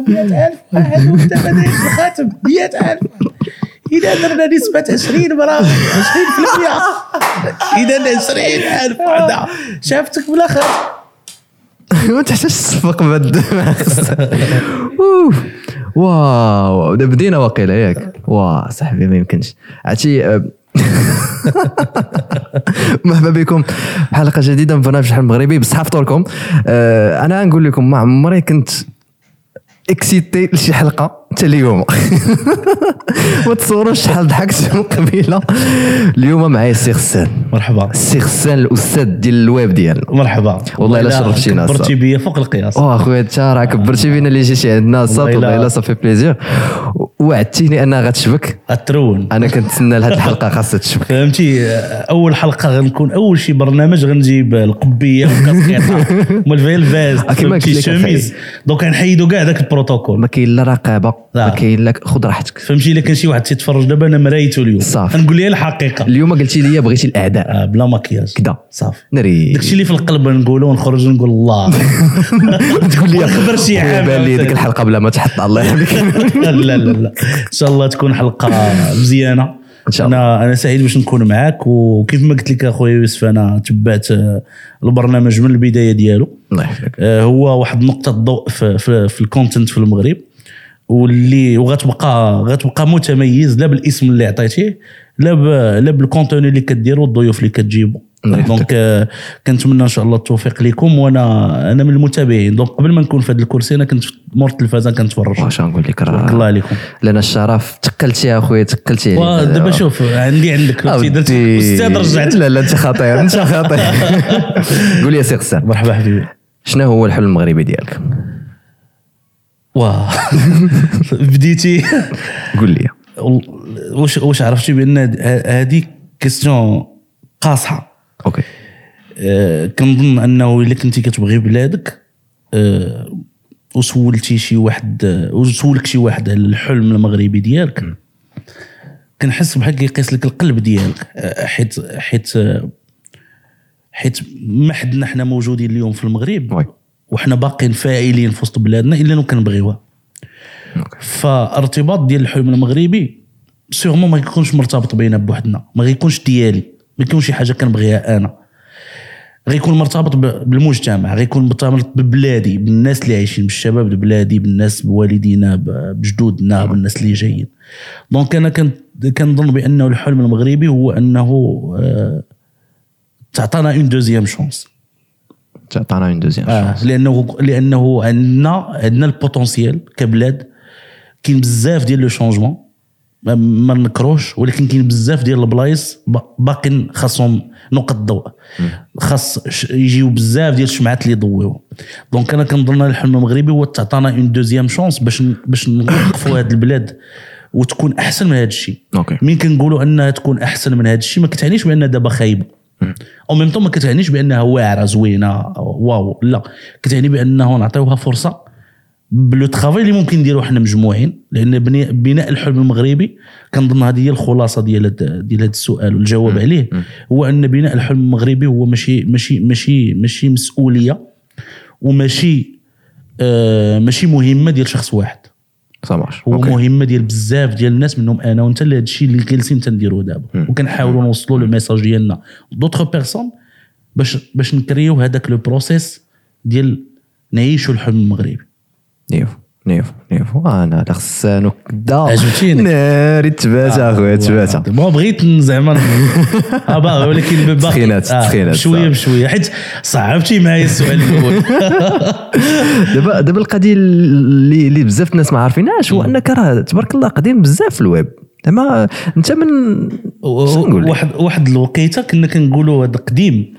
100000 واحد الخاتم 100000 إذا درنا نسبة 20 برا 20% إذا 20000 وحده شافتك بلا خاتم ما تحتاجش تصفق بهاد. واو. بدينا واقيلا ياك واه صاحبي ما يمكنش. عرفتي آه، مرحبا بكم. حلقة جديدة من برنامج المغربي. بصحة فطوركم. آه، أنا نقول لكم ما عمري كنت اكسيتي لشي حلقة. حتى اليوم. ما تصوروش شحال ضحكت من قبيلة. اليوم معايا السي غسان مرحبا. السي غسان الأستاذ ديال الويب ديالنا. مرحبا. والله إلا شرفتينا كبرتي. بيا فوق القياس. واه أخويا انت راه كبرتي بينا اللي جيتي عندنا. والله. إلا صافي بليزير. وعدتيني انها غتشبك. الترون أنا كنتسنى لهاد الحلقة خاصها تشبك. فهمتي؟ أول حلقة غنكون أول شي برنامج غنجيب القبية فيها الفاز آه، كيما الشميز دونك غنحيدوا كاع ذاك البروتوكول. ما كاين لا رقابة. ما لا. كاين لا خذ راحتك. فهمتي؟ إلا كان شي واحد تيتفرج دابا أنا مرايته اليوم. صافي. نقول ليه الحقيقة؟ اليوم قلتي لي بغيتي الأعداء. آه بلا مكياج كدا. صافي. ناري داكشي اللي في القلب نقولوا ونخرج نقول الله. تقول لي ونخبر شي عام بان لي ديك الحلقة بلا ما تحط الله يحميك. لا لا لا إن شاء الله تكون حلقة مزيانة. إن شاء الله. أنا أنا سعيد باش نكون معاك وكيف ما قلت لك أخويا يوسف أنا تبعت آه، البرنامج من البداية ديالو. الله يحفظك. آه، هو واحد نقطة ضوء في, في, في ال content في المغرب. واللي وغتبقى غتبقى متميز لا بالاسم اللي عطيتيه لا لا بال contenu اللي كديرو والضيوف اللي كتجيبو. الله يحفظك. donc آه، كنتمنى إن شاء الله التوفيق لكم وأنا أنا من المتابعين. donc قبل ما نكون في هذا الكرسي أنا كنت مور التلفازه كنتفرج. واش نقول لك بارك الله راه عليكم. لنا الشرف تقلتي يا أخويا تقلتي. ودابا شوف عندي عندك درت. أستاذ رجعت. لا لا أنت خطير أنت خطير. قول لي يا سي غسان مرحبا حبيبي. شنو هو الحلم المغربي ديالك؟ واه بديتي. قول لي. واش واش عرفتي بأن هذه كيستيون قاصحة. أوكي. آه، كنظن أنه إلا كنتي كتبغي بلادك آه، وسولتي شي واحد آه، وسولك شي واحد على الحلم المغربي ديالك كنحس بحال كيقيس لك القلب ديالك آه، حيت حيت آه، حيت ما حدنا حنا موجودين اليوم في المغرب وي. وحنا باقيين فاعلين في وسط بلادنا إلا لو كنبغيوها. فارتباط ديال الحلم المغربي سيغمون ما يكونش مرتبط بينا بوحدنا ما غيكونش ديالي ما يكونش شي حاجة كنبغيها أنا. غيكون مرتبط بالمجتمع غيكون مرتبط ببلادي بالناس اللي عايشين بالشباب د بلادي بالناس بوالدينا بجدودنا بالناس اللي جايين. donc أنا كنظن بانه الحلم المغربي هو أنه آه، تعطانا une deuxième chance تعطانا une deuxième آه لأنه لأنه عندنا عندنا ال potentiel كبلاد كاين بزاف ديال les changements ما, ما نكروش ولكن كاين بزاف ديال البلايص با- باقيين خاصهم نقط ضوء خاص يجيو بزاف ديال الشمعات اللي يضويو. donc أنا كنظن الحلم المغربي هو تعطانا une deuxième chance باش باش نوقفوا هذه البلاد وتكون أحسن من هذا الشيء. مين كنقولوا أنها تكون أحسن من هذا الشيء ما كتعنيش بان دابا خايبة. au même temps ما كتعنيش بانها واعره زوينه واو لا كتعني بانه نعطيوها فرصه ب le travail اللي ممكن نديرو حنا مجموعين لأن بناء الحلم المغربي كنظن هذه هي الخلاصه ديال ديال هذا السؤال والجواب عليه هو ان بناء الحلم المغربي هو ماشي ماشي ماشي ماشي مسؤوليه وماشي آه ماشي مهمه ديال شخص واحد هو okay مهمه ديال بزاف ديال الناس منهم أنا وأنت اللي هذا الشيء اللي جالسين تنديروا دابا. وكنحاولوا نوصلوا le message ديالنا. d'autres personnes باش باش نكريو هذاك le processus ديال نعيشوا الحلم المغربي. neuf neuf neuf أنا غسان وكدا عجبتيني. ناري تبات أخويا تبات bon بغيت زعما باغي ولكن باقي تسخينات، آه، تسخينات، بشوية حيت صعبتي معايا السؤال الأول. دابا دابا القضية اللي اللي بزاف الناس ما عارفينهاش هو أنك راه تبارك الله قديم بزاف في الويب. زعما أنت من؟ واحد واحد الوقيتة كنا كنقولوا هذا قديم.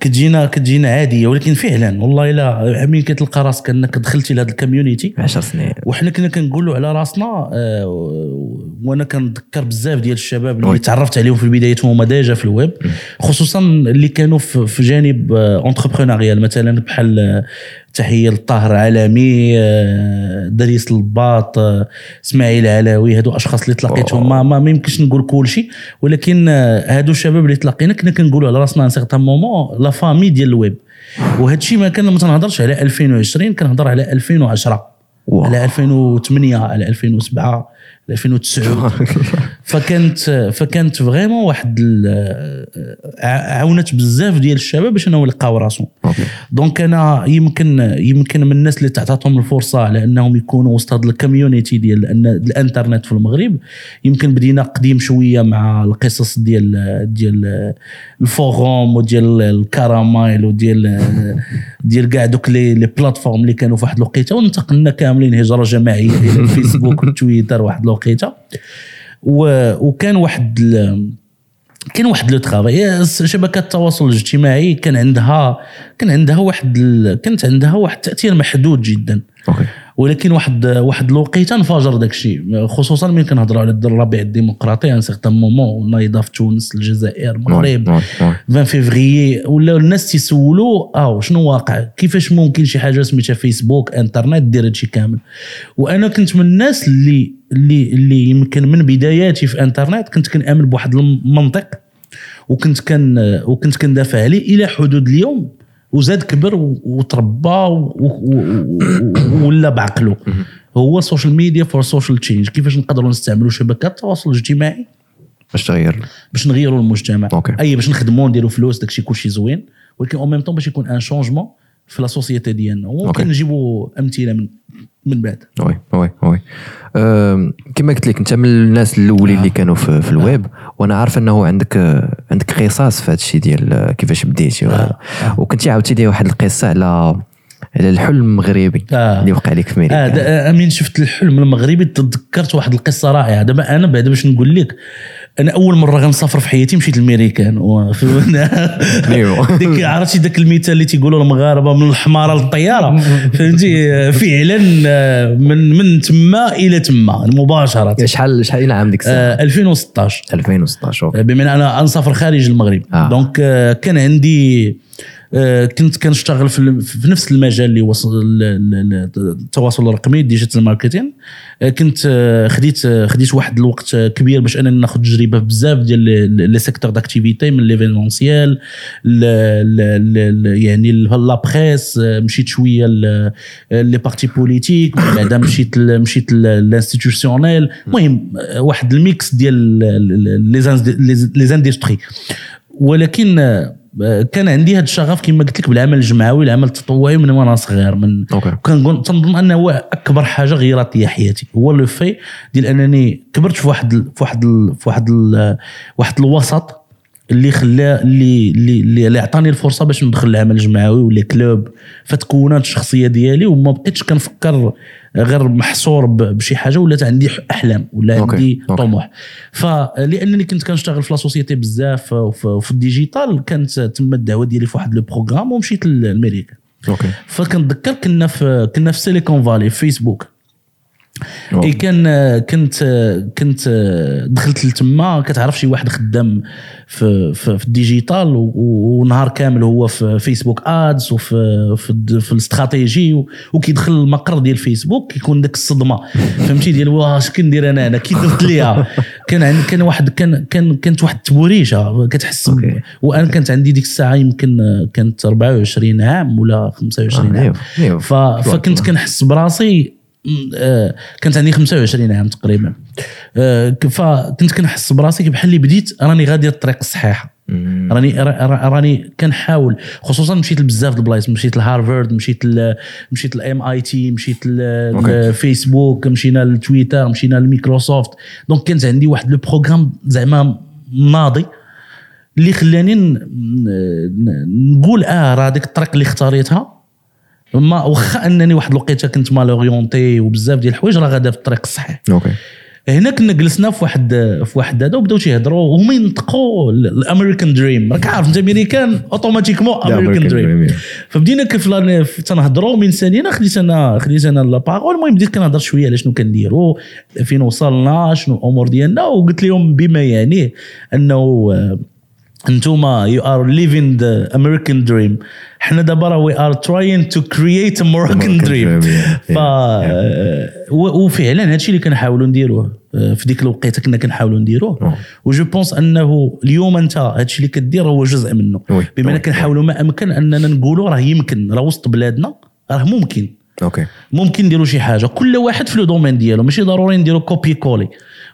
كتجينا كتجينا عادية ولكن فعلا والله إلا مين كتلقى راسك أنك دخلتي لهذا ال community. 10 سنين. وحنا كنا كنقولوا على راسنا آه، وأنا كنذكر بزاف ديال الشباب اللي. تعرفت عليهم في بدايتهم هما déjà في الويب. خصوصا اللي كانوا في في جانب entrepreneurial مثلا بحال آه، تحية للطاهر عالمي آه، دريس الباط آه، اسماعيل علاوي هادو أشخاص اللي تلاقيتهم ما ما يمكنش نقول كل شيء ولكن آه، هادو الشباب اللي تلاقينا كنا كنقولوا على راسنا un certain moment la famille ديال الويب وهذا الشيء ما كان ما تنهضرش على 2020 كنهضر على 2010 waw. على 2008 على 2007 على 2009 فكانت فكانت vraiment واحد عاونت بزاف ديال الشباب باش انهم يلقاو راسهم. donc أنا يمكن يمكن من الناس اللي تعطاتهم الفرصة على أنهم يكونوا وسط هذا ال community ديال الإنترنت في المغرب يمكن بدينا قديم شوية مع القصص ديال ديال ال forum وديال الكرامايل وديال ديال كاع دوك les les plateformes اللي كانوا في واحد الوقيتة وانتقلنا كاملين هجرة جماعية إلى الفيسبوك والتويتر واحد الوقيته وكان واحد كان واحد le travail شبكات التواصل الاجتماعي كان عندها كان عندها واحد. كانت عندها واحد التاثير محدود جدا. okay. ولكن واحد واحد الوقيته انفجر داك الشيء خصوصا ملي كنهضروا على الربيع الديمقراطي un certain moment نايضه في تونس الجزائر المغرب. oui، oui، oui. 20 فيفري ولاو الناس تيسولوا آه شنو واقع؟ كيفاش ممكن شي حاجة سميتها فيسبوك انترنت دير هادشي كامل؟ وأنا كنت من الناس اللي اللي اللي يمكن من بداياتي في انترنت كنت كنأمن بواحد المنطق وكنت كان وكنت كندافع عليه إلى حدود اليوم. وزاد كبر وتربى ولا بعقله هو ال social media for social change كيفاش نقدروا نستعملوا شبكات التواصل الاجتماعي. باش تغير. باش نغيروا المجتمع. okay. أي باش نخدموا نديروا فلوس داكشي كلشي زوين. ولكن en même temps باش يكون un changement في la société ديالنا. وممكن نجيبوا أمثلة من من بعد oui oui oui كما قلت لك أنت من الناس الأولين اللي كانوا في, في الويب وأنا عارف أنه عندك آه، عندك قصص في هذا الشيء ديال آه، كيفاش بديتي وهذا. وكنتي عاوتي لي واحد القصة على على الحلم المغربي آه. اللي وقع لك في ميريكا آه دا- أمين شفت الحلم المغربي تذكرت واحد القصة رائعة دابا أنا بعد باش نقول لك أنا أول مرة غنسافر في حياتي مشيت للميريكان و- ايوا. ديك عرفتي ذاك المثال اللي تيقولوا المغاربة من الحمارة للطيارة؟ فهمتي؟ فعلا آه، من من تما إلى تما مباشرة. شحال شحال عام ديك الساعة. آه، 2016 2016 okay. بما ان أنا نسافر خارج المغرب. آه. donc آه، كان عندي كنت كنشتغل في في نفس المجال اللي ال- التواصل الرقمي digital marketing آه، كنت آه، خديت آه، خديت واحد الوقت آه، كبير باش أنني ناخذ تجربة بزاف ديال les secteurs d'activité من l'événementiel يعني la presse آه، مشيت شوية les partis politiques بعدا مشيت مشيت l'institutionnel المهم آه، واحد ال mix ديال les industries ولكن آه، كان عندي هذا الشغف كما قلت لك بالعمل الجمعوي العمل التطوعي من وأنا صغير من. كنقول تنظن أنه هو أكبر حاجة غيرت لي حياتي هو le fait ديال أنني كبرت في واحد ال- في واحد ال- في واحد ال- واحد الوسط اللي خلى اللي اللي اللي عطاني الفرصة باش ندخل العمل الجمعوي ولا club فتكونت الشخصية ديالي وما بقيتش كنفكر غير محصور بشي حاجة ولات عندي أحلام ولا. عندي okay. طموح فلأنني كنت كنشتغل في la société بزاف وفي ال digital كانت تم الدعوة ديالي في واحد le programme ومشيت لأمريكا okay فكنتذكر كنا في كنا في سيليكون فالي في فيسبوك. اي كان كنت كنت دخلت لتما كتعرف شي واحد خدام في في, في ال digital ونهار كامل هو في فيسبوك Ads وفي في, في الاستراتيجي وكيدخل المقر ديال فيسبوك كيكون داك الصدمة. فهمتي؟ ديال واش كندير أنا؟ أنا كي درت ليها كان عندي كان واحد كان كان كانت واحد التبوريشه كتحس. وأنا كانت عندي ديك الساعة يمكن كانت 24 عام ولا 25 آه، عام. فكنت كنحس براسي كانت عندي 25 عام تقريبا آه، فكنت كنحس براسي بحال اللي بديت راني غادي الطريق الصحيحة. راني را- را- راني كنحاول خصوصا مشيت لبزاف د البلايص مشيت لهارفارد مشيت ل مشيت ل MIT مشيت. لفيسبوك مشينا لتويتر مشينا لميكروسوفت donc كانت عندي واحد le programme زعما ناضي اللي خلاني نقول آه راه هذيك الطريق اللي اختاريتها ما واخا انني واحد الوقيته كنت mal orienté وبزاف ديال الحوايج راه غادا في الطريق الصحيح. okay. هنا كنا جلسنا في واحد في واحد هذا وبداو تيهضروا وهما ينطقوا ال American dream راك عارف انت American automatiquement American dream فبدينا كيف تنهضروا من سالينا خديت أنا خديت أنا la parole المهم بديت كنهضر شوية على شنو كنديروا فين وصلنا شنو الأمور ديالنا وقلت لهم بما يعنيه أنه آه، انتوما you are living the American dream حنا دابا راه we are trying to create a Moroccan Moroccan dream ف وفعلا هادشي اللي كنحاولوا نديروه آه، في ديك الوقيتة كنا كنحاولوا نديروه. و je pense أنه اليوم أنت هادشي اللي كدير هو جزء منه. بما ان oui. كنحاولوا ما أمكن أننا نقولوا راه يمكن راه وسط بلادنا راه ممكن. okay. ممكن نديروا شي حاجة. كل واحد في le domaine ديالو ماشي ضروري نديروا copier coller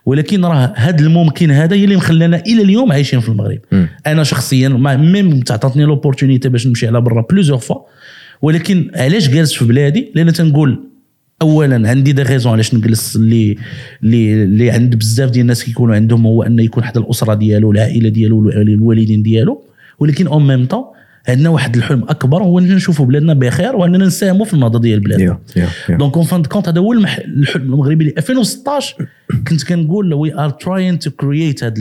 ولكن راه هذا الممكن هذا هي اللي مخلانا إلى اليوم عايشين في المغرب. مم. أنا شخصيا moi-même تعطاتني l'opportunité باش نمشي على برا plusieurs fois ولكن علاش جالس في بلادي؟ لأن تنقول اولا عندي des raisons علاش نجلس اللي اللي اللي عند بزاف ديال الناس كيكونوا عندهم هو ان يكون حدا الأسرة ديالو العائلة ديالو الوالدين ديالو. ولكن en même temps عندنا واحد الحلم أكبر هو ان نشوفوا بلادنا بخير وإننا نساهموا في النهضه ديال بلادنا يا donc en fin de compte هذا هو. الحلم المغربي اللي 2016 كنت كنقول we are trying to create هذا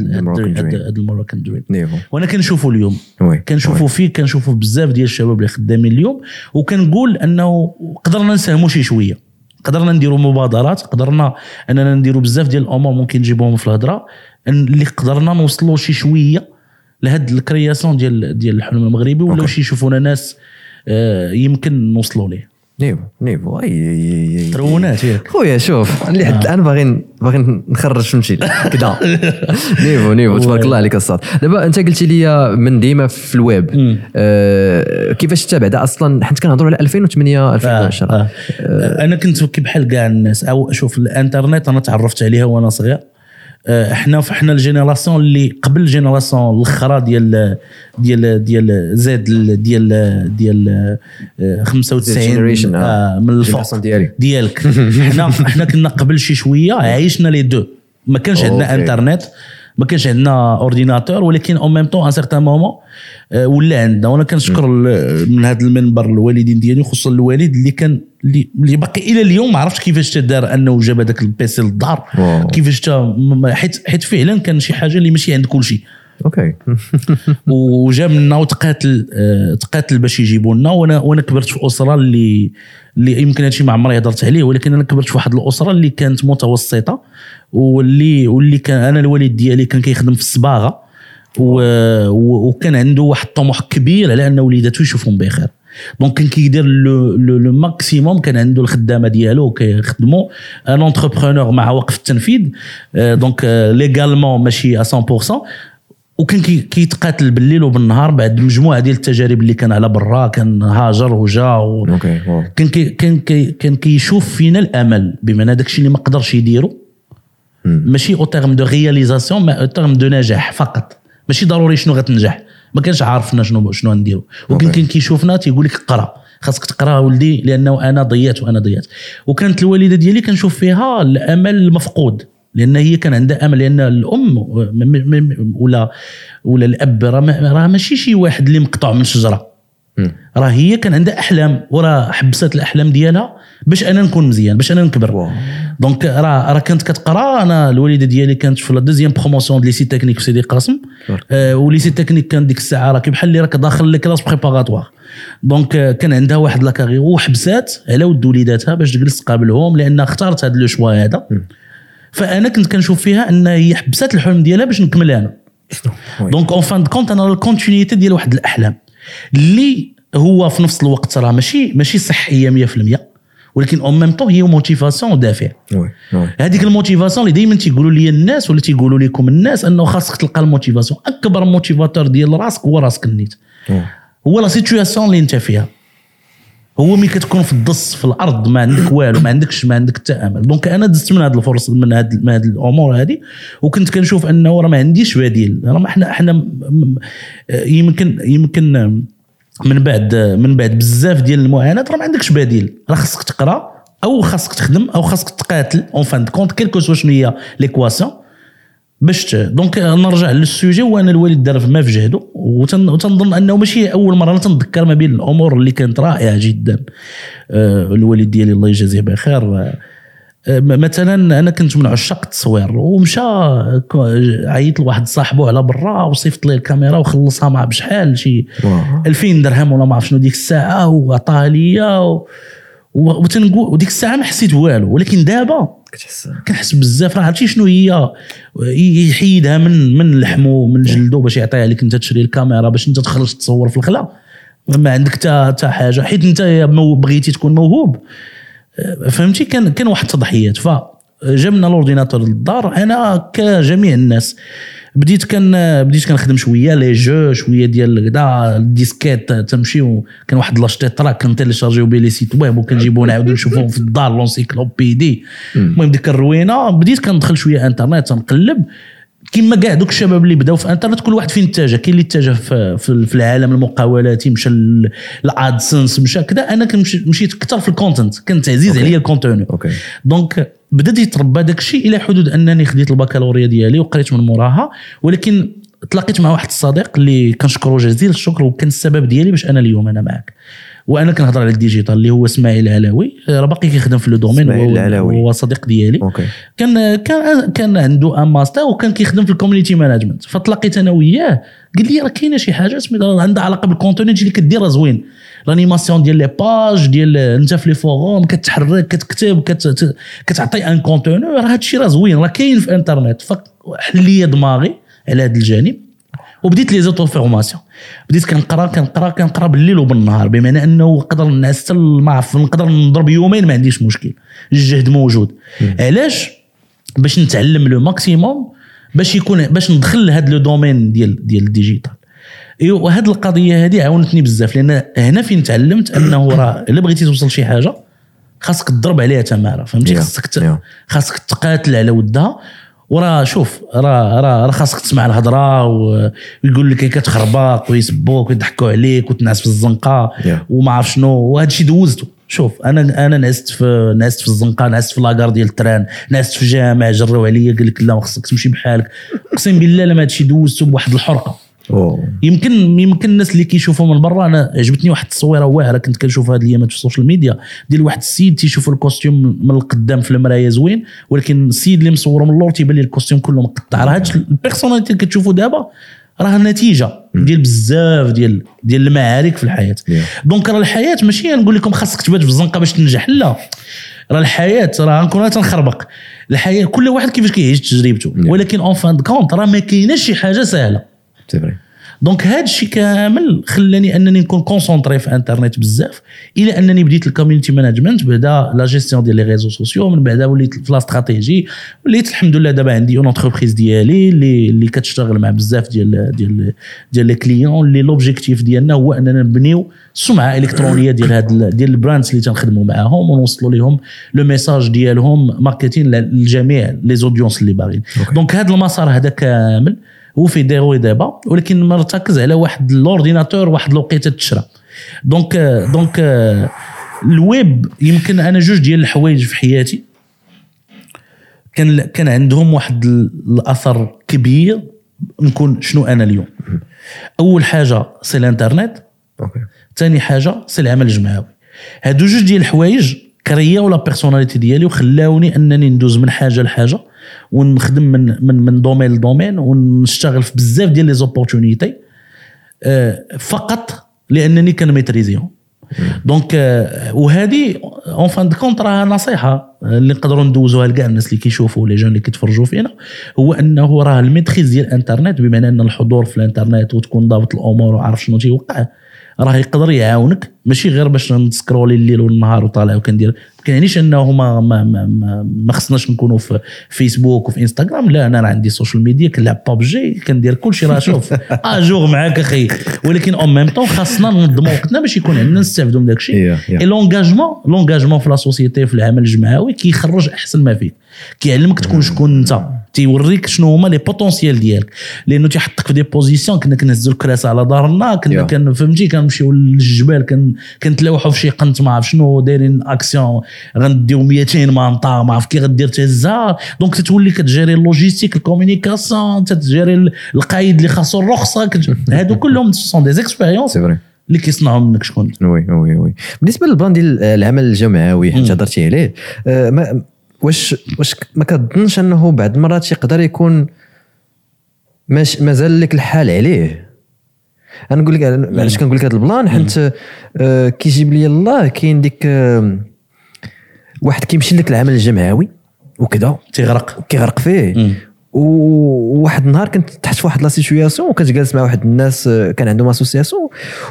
ال Moroccan dream وأنا كنشوفه اليوم. oui كنشوفوا فيه كنشوفوا بزاف ديال الشباب اللي خدامين اليوم. وكنقول أنه قدرنا نساهموا شي شوية. قدرنا نديروا مبادرات قدرنا أننا نديروا بزاف ديال الأمور ممكن نجيبوهم في الهضره اللي قدرنا نوصلوا شي شوية لهاد الكرياسيون ديال ديال الحلم المغربي ولاو. شي يشوفونا ناس آه، يمكن نوصلوا ليه. نيفو نيفو. أي ترونات ياك. خويا شوف اللي حد الآن باغي باغي نخرج فهمتي؟ كدا. نيفو نيفو. تبارك الله عليك الصاد دابا أنت قلتي لي من ديما في الويب. آه كيفاش تتابع؟ ده أصلا حيت كنهضروا على 2008 2010 آه. آه. أنا كنت كي بحال كاع الناس أو شوف الإنترنت أنا تعرفت عليها وأنا صغير. آه، إحنا إحنا ال génération اللي قبل ال génération الاخرى ديال ديال ديال زاد ال- ديال ديال آه، 95 Generation، آه. آه، من الفوق. ديالك حنا حنا كنا قبل شي شوية عايشنا les deux ما كانش عندنا. انترنت ما كانش عندنا ordinateur ولكن en même temps un certain moment ولا عندنا. وأنا كنشكر ال- من هذا المنبر الوالدين ديالي خصوصا الوالد اللي كان اللي باقي إلى اليوم ما عرفتش كيفاش تدار أنه جاب هذاك ال PC للدار. كيفاش تا حيت حيت فعلا كان شي حاجة اللي ماشي عند كل شيء okay. وجا منا وتقاتل آه، تقاتل باش يجيبوا لنا وأنا وأنا كبرت في أسرة اللي اللي يمكن هادشي ما عمري هضرت عليه ولكن أنا كبرت في واحد الأسرة اللي كانت متوسطة واللي واللي كان أنا الوالد ديالي كان كيخدم في الصباغة وكان عنده واحد الطموح كبير على أن وليداته يشوفهم بخير. donc كان كيدير le le maximum كان عنده الخدامة ديالو كيخدموا un entrepreneur مع وقف التنفيذ آه، donc légalement ماشي 100% وكان كي- كيتقاتل بالليل وبالنهار بعد مجموعة ديال التجارب اللي كان على برا كان هاجر وجا و... كان كي كان كي كان كيشوف فينا الأمل بمعنى داك الشيء اللي ما قدرش يديرو. ماشي en termes de réalisation mais en termes de نجاح فقط. ماشي ضروري شنو غتنجح. ما كانش عارفنا شنو شنو نديرو ولكن okay. كان كيشوفنا تيقول لك قرا خاصك تقرأ ولدي لأنه أنا ضيعت وأنا ضيعت. وكانت الوالدة ديالي كنشوف فيها الأمل المفقود. لأن هي كان عندها أمل لأن الأم ولا ولا الأب راه ما- راه ماشي شي واحد اللي مقطوع من شجره. راه هي كان عندها أحلام وراه حبست الأحلام ديالها باش أنا نكون مزيان باش أنا نكبر. donc راه راه كانت كتقرا. أنا الوالدة ديالي كانت في la deuxième promotion du lycée technique في سيدي قاسم. آه و lycée technique كان ديك الساعة راكي بحال اللي راك داخل les classes préparatoires donc آه، كان عندها واحد la carrière وحبسات على ود وليداتها باش تجلس تقابلهم لأن اختارت هذا le choix هذا. فانا كنت كنشوف فيها ان هي حبسات الحلم ديالها باش نكمل أنا. donc en fin de compte أنا ال continuité ديال واحد الاحلام. اللي هو في نفس الوقت راه ماشي ماشي صحية 100% ولكن en même temps هي motivation ودافع هذيك ال motivation اللي دائما تيقولوا لي الناس ولا تيقولوا لكم الناس أنه خاصك تلقى ال motivation. أكبر motivateur ديال راسك هو راسك النيت. هو la situation اللي أنت فيها. هو ملي كتكون في الدص في الأرض ما عندك والو ما عندكش ما عندك حتى أمل. donc أنا دزت من هذه الفرصه من هذه من هذه الأمور هذه وكنت كنشوف أنه راه ما عنديش بديل. راه ما م- م- يمكن يمكن من بعد من بعد بزاف ديال المعاناة راه ما عندكش بديل. راه خاصك تقرا أو خاصك تخدم أو خاصك تقاتل. en fin de compte quel que soit شنو هي l'équation باش donc نرجع لل sujet وأنا الوالد دار ما في جهده وتن- وتنظن انه ماشي اول مرة أنا تنذكر ما بين الأمور اللي كانت رائعة جدا آه، الوالد ديالي الله يجازيه بخير آه، مثلا أنا كنت من عشاق التصوير ومشى عيط لواحد صاحبه على برا وصيفط لي الكاميرا وخلصها مع بشحال شي واو. 2000 درهم ولا ما عرف شنو ديك الساعة وعطاها ليا وتنقول وديك الساعة ما حسيت والو. ولكن دابا كتحس. كنحس بزاف. راه عرفتي شنو هي؟ يحيدها من من لحمه من جلده باش يعطيها لك انت تشري الكاميرا باش انت تخرج تصور في الخلا. ما عندك حتى حتى حاجة. حيت انت بغيتي تكون موهوب. آه، فهمتي؟ كان كان واحد التضحيات. ف جبنا الاورديناتور للدار. أنا كجميع الناس بديت كان بديت كنخدم شوية لي جو شوية ديال كدا الديسكيت تمشي وكان واحد لاشتيطرا كنتيليشارجيو به لي سيت ويب وكنجيبو نعاودو نشوفوهم في الدار لونسيكلوبيدي. المهم ديك الروينة بديت كندخل شوية انترنت تنقلب كما كاع دوك الشباب اللي بداو في انترنت كل واحد فين اتجه؟ كاين اللي اتجه في, في في العالم المقاولاتي مشى ال AdSense مشى كذا أنا كنمشي- مشيت أكثر في ال content كنت عزيز. عليا ال contenu donc بدأت يتربى داك الشيء إلى حدود أنني خديت البكالوريا ديالي وقريت من موراها ولكن تلاقيت مع واحد الصديق اللي كنشكره جزيل الشكر وكان السبب ديالي باش أنا اليوم أنا معك وأنا كنهضر على ال digital اللي هو إسماعيل العلاوي راه باقي كيخدم في le domaine. هو صديق ديالي. OK. كان كان كان عنده un master وكان كيخدم في ال community management فتلاقيت أنا وياه قال لي راه كاينة شي حاجة سميتها عندها علاقة بال contenu اللي كدير زوين. l'animation ديال les pages ديال انت في les forums كتحرك كتكتب كت- كتعطي un contenu راه هادشي راه زوين راه كاين في انترنت فحل لي دماغي على هذا الجانب وبديت les auto-formations بديت كنقرا كنقرا كنقرا بالليل وبالنهار بمعنى انه نقدر نعس ما عرف نقدر نضرب يومين ما عنديش مشكل الجهد موجود علاش باش نتعلم le maximum باش يكون باش ندخل لهذا le domaine ديال ديال ال digital ايوا وهاد القضية هذه عاونتني بزاف لأن هنا فين تعلمت أنه راه إلا بغيتي توصل شي حاجة خاصك تضرب عليها تمارة فهمتي خاصك. خاصك تقاتل على ودها وراه شوف راه راه راه خاصك تسمع الهضرة ويقول لك كتخربق ويسبوك ويضحكوا عليك وتنعس في الزنقة Yeah. وما عرف شنو وهذا الشيء دوزته شوف أنا أنا نعست في نعست في الزنقة نعست في la gare ديال ال train نعست في جامع جروا عليا قال لك لا خصك تمشي بحالك أقسم بالله لما هذا الشيء دوزته بواحد الحرقة أوه. يمكن يمكن الناس اللي كيشوفوا من برا أنا عجبتني واحد التصويره واعره كنت كنشوف هذه الايامات في ال social media ديال واحد السيد تيشوف ال costume من القدام في المرايه زوين ولكن السيد اللي مصوره من اللور تيبان ليه ال costume كله مقطع. راه هاد ال personnalité اللي كتشوفوا دابا راه نتيجة ديال بزاف ديال ديال المعارك في الحياة. Yeah. donc راه الحياة ماشي نقول لكم خاصك تبات في الزنقة باش تنجح لا. راه الحياة راه غنكون تنخربق. الحياة كل واحد كيفاش كيعيش تجربته. Yeah. ولكن en fin de compte راه ما كايناش شي حاجة سهلة. c'est vrai donc هذا الشيء كامل خلاني أنني نكون concentré في انترنت بزاف إلى أنني بديت ال community management بعدا لا جيستيون ديال les réseaux sociaux من بعدا وليت في la stratégie وليت الحمد لله دابا عندي une entreprise ديالي اللي اللي كتشتغل مع بزاف ديال ديال ديال les clients اللي l'objectif ديالنا هو أننا نبنيو سمعه إلكترونية ديال هاد ال- ديال ال brands اللي تنخدموا معاهم ونوصلوا لهم لو ميساج ديالهم ماركتين للجميع لي زوديونس اللي باغيين. دونك هذا المسار هذا كامل. هو في ديرو دابا ولكن مرتكز على واحد الاورديناتور واحد الوقيته تشرى. دونك دونك الويب يمكن أنا جوج ديال الحوايج في حياتي. كان كان عندهم واحد ال- الأثر كبير. نكون شنو أنا اليوم. أول حاجة سي الإنترنت. OK. ثاني حاجة c'est العمل الجماعي. هادو جوج ديال الحوايج créاو la personnalité ديالي وخلاوني أنني ندوز من حاجة لحاجة. ونخدم من من من domaine ل domaine ونشتغل في بزاف ديال les opportunités فقط لأنني كن maîtrisيهم. donc آه، وهذه en fin de compte راها نصيحة اللي نقدروا ندوزوها لكاع الناس اللي كيشوفوا les jeunes اللي كيتفرجوا فينا هو أنه راه ال maîtrise ديال الإنترنت بمعنى أن الحضور في الإنترنت وتكون ضابط الأمور وعارف شنو تيوقع راه يقدر يعاونك ماشي غير باش ن scrollي الليل والنهار وطالع وكندير. كيعنيش انه ما ما ما, ما, ما خصناش نكونوا في فيسبوك وفي انستغرام. لا أنا عندي social media كنلعب بابجي كندير كل شيء راه شوف. à jour معاك أخي. ولكن en même temps خاصنا ننظموا وقتنا باش يكون عندنا نستافدوا من داك الشيء Yeah, yeah. et l'engagement l'engagement في la société في العمل الجماعي كيخرج أحسن ما فيك كيعلمك تكون شكون أنت. تيوريك شنو هما les potentiels ديالك. لأنه تيحطك في des positions كنا كنهزوا الكراسة على دارنا كنا Yeah. كان فهمتي؟ كنمشيو للجبال كن كنتلاوحوا في شي قنت ما عرف شنو دايرين أكسيون غنديو 200 مانطا ما عرف كي غدير تهزها donc تتولي كتجيري اللوجيستيك الكومينيكاسيون تتجيري ال- القايد اللي خاصو الرخصة هادو كلهم sont des expériences c'est vrai اللي كيصنعوا منك شكون؟ oui oui oui بالنسبة لل plan ديال العمل الجماعي حيت هضرتي عليه آه، واش واش ما كتظنش انه بعض المرات يقدر يكون ماش مازال لك الحال عليه. أنا نقول لك علاش كنقول لك هذا ال plan؟ حيت آه، كيجيب لي الله كاين ديك آه، واحد كيمشي لك العمل الجماعي وكذا. تيغرق كيغرق فيه. مم. وواحد النهار كنت تحت في واحد la situation وكنت جالس مع واحد الناس آه، كان عندهم association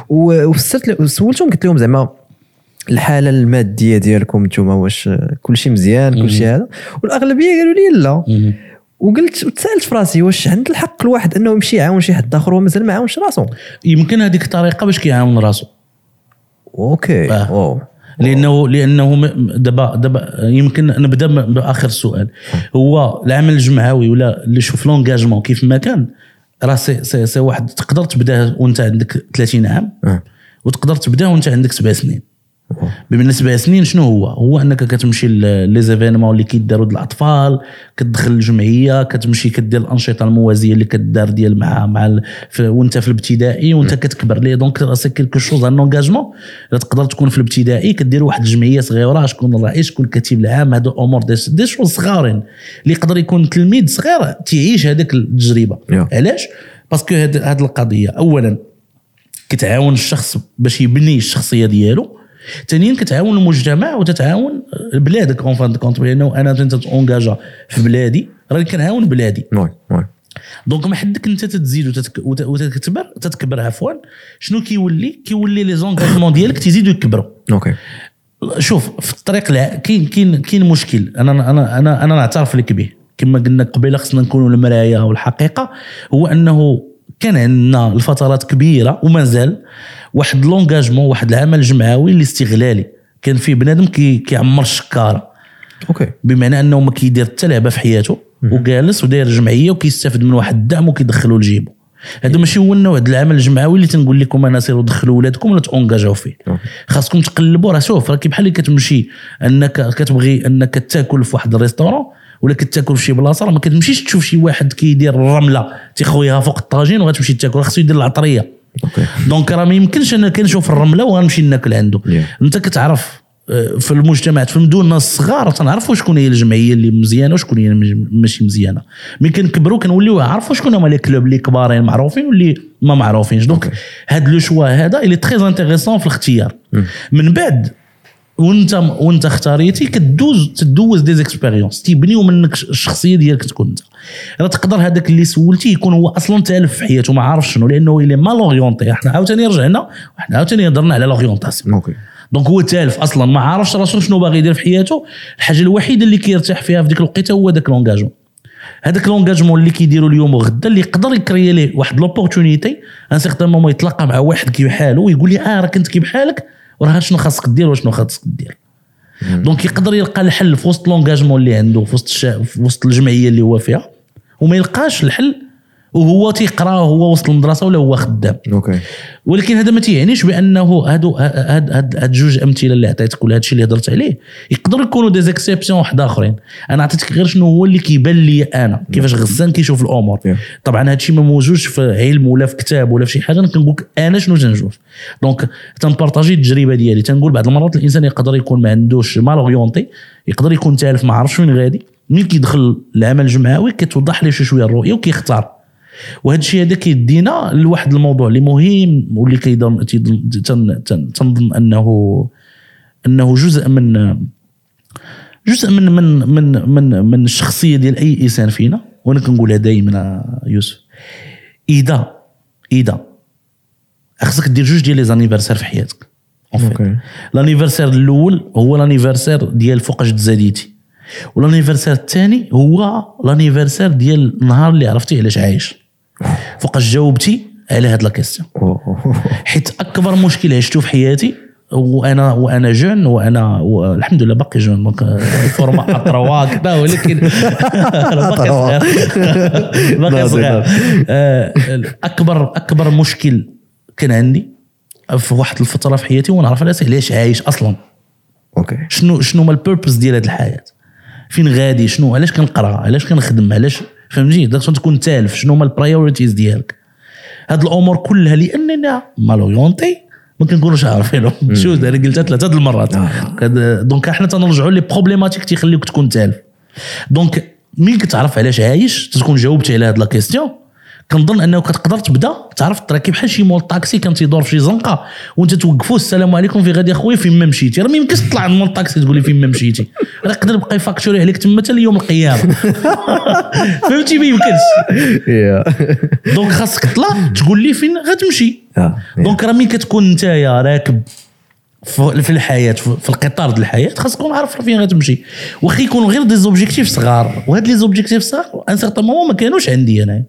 وفسرت له- سولتهم قلت لهم زعما الحالة المادية ديالكم نتوما واش كلشي مزيان كلشي هذا. والأغلبية قالوا لي لا. وقلت وتسألت في راسي واش عند الحق الواحد أنه يمشي يعاون شي حد آخر ومازال ما عاونش راسو؟ يمكن هذيك الطريقة باش كيعاون راسو. أوكي. آه. واو. لأنه لأنه دابا دابا يمكن نبدأ بآخر السؤال. هو العمل الجمعوي ولا اللي شوف l'engagement كيف ما كان راه سي, سي, سي واحد تقدر تبدا وانت عندك 30 عام آه. وتقدر تبدا وانت عندك سبع سنين. بمن سبع سنين شنو هو؟ هو أنك كتمشي les événements اللي كيداروا الأطفال كتدخل الجمعية كتمشي كدير الأنشطة الموازية اللي كدار ديال مع مع وأنت في الابتدائي وأنت كتكبر ليه donc c'est quelque chose un engagement تقدر تكون في الابتدائي كدير واحد الجمعية صغيرة شكون الرئيس شكون الكاتب العام هادو أمور des, des choses صغارين اللي يقدر يكون تلميذ صغير تعيش هذيك التجربة. علاش؟ parce que هاد القضية اولا كتعاون الشخص باش يبني الشخصية ديالو ثانيا كتعاون المجتمع وتتعاون بلادك en fin de compte لأنه أنا أنت ت engagea في بلادي راني كنعاون بلادي. oui oui donc ما حدك أنت تتزيد وتتك... وت- وتكبر تتكبر عفوا. شنو كيولي؟ كيولي les engagements ديالك تزيدوا يكبروا okay. شوف في الطريق الع... كاين كاين كاين مشكل. أنا أنا أنا أنا نعترف لك به. كما قلنا قبيلة خصنا نكونوا المرايه والحقيقة هو أنه كان عندنا لفترات كبيرة ومازال واحد l'engagement واحد العمل الجمعوي الاستغلالي كان فيه بنادم كي كيعمر الشكاره okay. بمعنى أنه ما كيدير حتى لعبة في حياته وجالس وداير جمعية وكيستافد من واحد الدعم وكيدخلو لجيبو. هذا ماشي هو النوع ديال العمل الجمعوي اللي تنقول لكم أنا سيروا دخلوا ولادكم ولا ت engageaو فيه. خاصكم تقلبوا راه شوف راه بحال اللي كتمشي انك كتبغي أنك تاكل في واحد ال restaurant ولا كتاكل في شي بلاصة راه ما كتمشيش تشوف شي واحد كيدير الرملة تيخويها فوق الطاجين وغتمشي تاكل خاصو يدير العطرية. donc راه ما يمكنش أنا كنشوف الرملة وغنمشي ناكل عنده. Yeah. أنت كتعرف آه، في المجتمعات في المدن الصغار تنعرفوا شكون هي الجمعية اللي مزيانة وشكون هي ماشي مزيانة. ملي كنكبروا كنوليو عارفوا شكون هما les clubs اللي كبارين معروفين واللي ما معروفينش. donc هذا le choix هذا اللي très intéressant في الاختيار. من بعد وانت وأنت اختاريتي كدوز تدوز des expériences تيبنيو منك الشخصية ديالك تكون أنت. راه تقدر هذاك اللي سولتي يكون هو أصلا تألف في حياته ما عارف شنو لأنه إلى mal orienté إحنا عاوتاني رجعنا وحنا عاوتاني هضرنا على l'orientation okay. donc هو تألف أصلا ما عارفش راسو شنو باغي يدير في حياته. الحاجة الوحيدة اللي كيرتاح فيها في ديك الوقيتة هو داك l'engagement هذاك l'engagement اللي كيديروا اليوم وغدا اللي يقدر يكري ليه واحد l'opportunité un certain moment يتلاقى مع واحد كي بحاله ويقول لي آه راه كنت كي بحالك وراه شنو خاصك دير وشنو خاصك دير donc يقدر يلقى الحل في وسط l'engagement اللي عنده في وسط. في وسط الجمعية اللي هو فيها. وما يلقاش الحل وهو تيقرا وهو وسط المدرسة ولا هو خدام. okay. ولكن هذا ما تيعنيش بأنه هادو هاد هاد هاد جوج أمثلة اللي عطيتك ولا هادشي اللي هضرت عليه يقدروا يكونوا des exceptions واحد آخرين. أنا عطيتك غير شنو هو اللي كيبان لي أنا كيفاش غسان كيشوف الأمور. Yeah. طبعا هادشي ما موجودش في علم ولا في كتاب ولا في شي حاجة أنا كنقول لك أنا شنو تنشوف. donc تن partager التجربة ديالي. تنقول بعض المرات الإنسان يقدر يكون ما عندوش mal orienté يقدر يكون تالف ما عرفش وين غادي. ملي كيدخل العمل الجمعوي كتوضح ليه شي شوية الرؤية وكيختار. وهذا الشيء هذا كيدينا لواحد الموضوع اللي مهم واللي كيضم تيضم- تن- تن- تنظن انه أنه جزء من جزء من من من من من الشخصية ديال أي إنسان فينا. وأنا كنقولها دائما يوسف. اذا إذا خصك دير جوج ديال les anniversaires في حياتك. okay l'anniversaire الأول هو l'anniversaire ديال فوقاش تزاديتي. و l'anniversaire الثاني هو l'anniversaire ديال النهار اللي عرفتي علاش عايش. فوقاش جاوبتي على هاد la question حيت أكبر مشكل عشته في حياتي وأنا وأنا jeune وأنا الحمد لله باقي jeune. donc الفورما اتروا كذا ولكن باقي صغير. باقي صغير. آه، اكبر أكبر مشكل كان عندي في واحد الفترة في حياتي ونعرف علاش علاش عايش أصلا. okay. شنو شنو ما ال purpose ديال هذه الحياة. فين غادي؟ شنو؟ علاش كنقرا؟ علاش كنخدم؟ علاش؟ فهمتي خصك تكون تالف؟ شنو هما ال priorities ديالك؟ هاد الأمور كلها لأننا mal orientés ما كنكونوش عارفينهم. شو أنا قلتها ثلاثة د المرات. كد- donc إحنا تنرجعوا les problématiques تيخليوك تكون تالف. donc ملي كتعرف علاش عايش تكون جاوبتي على هاد la question كنظن انه كتقدر تبدا تعرف تراكي بحال شي مول طاكسي كان تيدور في شي زنقة وانت توقفوا السلام عليكم في غادي اخويا فين ما مشيتي. راه ما يمكنش تطلع من مول الطاكسي تقول لي فين ما مشيتي. راه يقدر يبقى يفاكتوري عليك تما حتى ليوم القيامة. فهمتي؟ ما يمكنش. donc خاصك تطلع تقول لي فين غتمشي. donc راه ملي كتكون نتايا راكب في الحياة في القطار ديال الحياة خاص تكون عارف فين غتمشي. واخا يكونوا غير des objectifs صغار وهاد les objectifs صغار un certain moment ما كانوش عندي أنا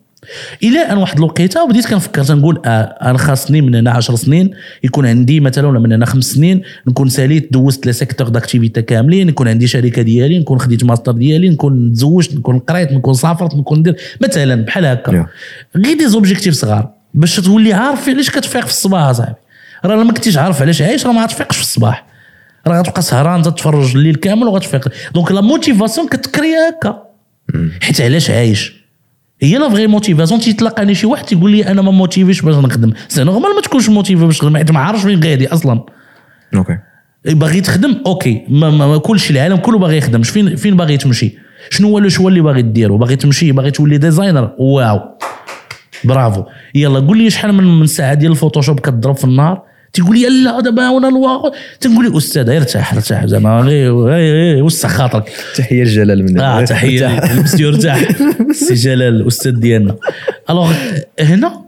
إلى أن واحد الوقيتة بديت كنفكر تنقول آه أنا خاصني من هنا 10 سنين يكون عندي مثلا ولا من هنا خمس سنين نكون ساليت دوزت les secteurs d'activité كاملين يكون عندي شركة ديالي نكون خديت ماستر ديالي نكون تزوجت نكون قريت نكون سافرت نكون ندير مثلا بحال هكا. غير des objectifs صغار باش تولي عارف علاش كتفيق في الصباح أصاحبي. راه ما كنتيش عارف علاش عايش راه ما غتفيقش في الصباح. راه غتبقى سهران تتفرج الليل كامل وغتفيق. donc la motivation كتكري هكا. حيت علاش عايش؟ هي la vraie motivation تيتلاقاني شي واحد تيقول لي أنا ما motivé ش باش نخدم. c'est normal ما تكونش motivé باش تخدم. حيت ما عارفش فين غادي أصلا. OK. باغي تخدم؟ أوكي. ما, ما, ما كلشي العالم كله باغي يخدم. فين فين باغي تمشي؟ شنو هو le choix اللي باغي ديرو باغي تمشي؟ باغي تولي designer؟ wow. bravo. يلا قول لي شحال من من ساعة ديال ال Photoshop كتضرب في النهار؟ تيقول لي لا دابا وأنا الواقع؟ تنقول أستاذ ارتاح ارتاح زعما غير غير غير وسع خاطرك. تحية لجلال من آه تحية المسيو ارتاح. سي جلال الاستاذ ديالنا alors هنا؟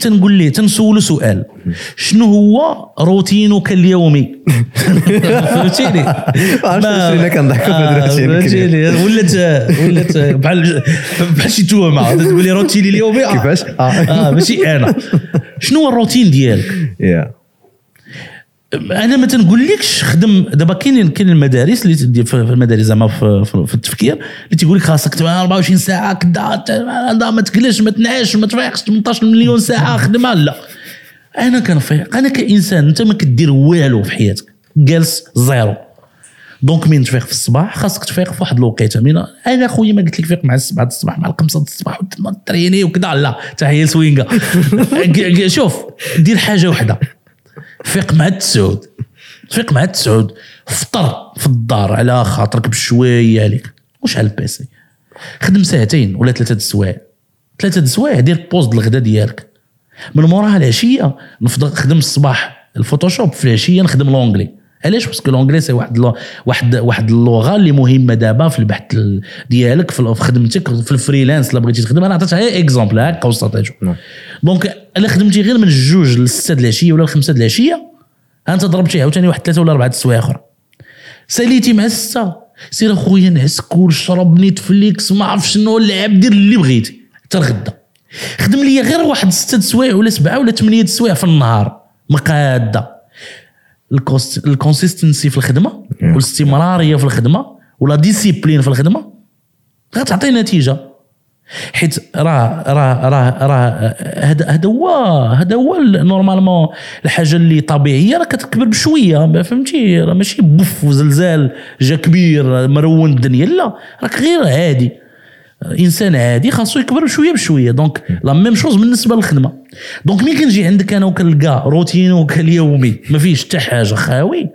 تنقول ليه تنسولو سؤال. شنو هو روتينك اليومي؟ فهمتيني؟ ما- شنو كنضحكوا في آه، الروتين فهمتيني؟ ولات ولات بحال بحال شي تهمه تقول لي روتيني اليومي؟ آه. كيفاش؟ آه. آه ماشي أنا. شنو هو الروتين ديالك؟ يا أنا ما تنقولكش خدم دابا كاين كاين المدارس اللي في المدارس زعما في, في, التفكير اللي تيقول لك خاصك تبقى 24 ساعة كدا ما تكلش ما تنعش ما تفيقش 18 مليون ساعة خدمة لا. أنا كنفيق أنا كإنسان أنت ما كدير والو في حياتك جالس zéro. donc من تفيق في الصباح؟ خاصك تفيق في واحد الوقيتة أنا خويا ما قلت لك فيق مع السبعه د الصباح مع الخمسة د الصباح وتريني وكذا لا. تحية سوينغا شوف دير حاجة وحدة. فيق مع التسعود فيق مع التسعود فطر في الدار على خاطرك بشوية عليك واش على ال PC؟ خدم ساعتين ولا ثلاثة السوايع ثلاثة السوايع دير pause الغدا ديالك. من موراها العشية نفضل خدم الصباح ال Photoshop في العشية نخدم l'anglais. علاش؟ parce que l'anglais c'est واحد لو واحد واحد اللغة اللي مهمة دابا في البحث ال- ديالك في خدمتك في ال freelance الا بغيتي تخدم. أنا عطيتها غير exemple هكا وسطيتو نعم. donc إلا خدمتي غير من الجوج للستة د العشية ولا الخمسه د العشية أنت ضربتي عاوتاني واحد ثلاثة ولا أربعة د السوايع أخرى. ساليتي مع السته سير أخويا نعس كول شرب Netflix ما عرف شنو لعب دير اللي بغيتي. حتى الغدا. خدم لي غير واحد ستة د السوايع ولا سبعة ولا ثمانية د السوايع في النهار. مقادة. ال consistency في الخدمة والاستمرارية في الخدمة و la discipline في الخدمة غتعطي نتيجة. حيت راه راه راه راه هذا هذا هو هذا هو ال- normalement الحاجة اللي طبيعية راه كتكبر بشوية فهمتي؟ راه ماشي بوف وزلزال جا كبير مرون الدنيا لا راك غير عادي. إنسان عادي خاصو يكبر بشوية بشوية. donc la même chose بالنسبة للخدمة. donc ملي كنجي عندك أنا وكنلقى روتينك اليومي ما فيهش حتى حاجة خاوي.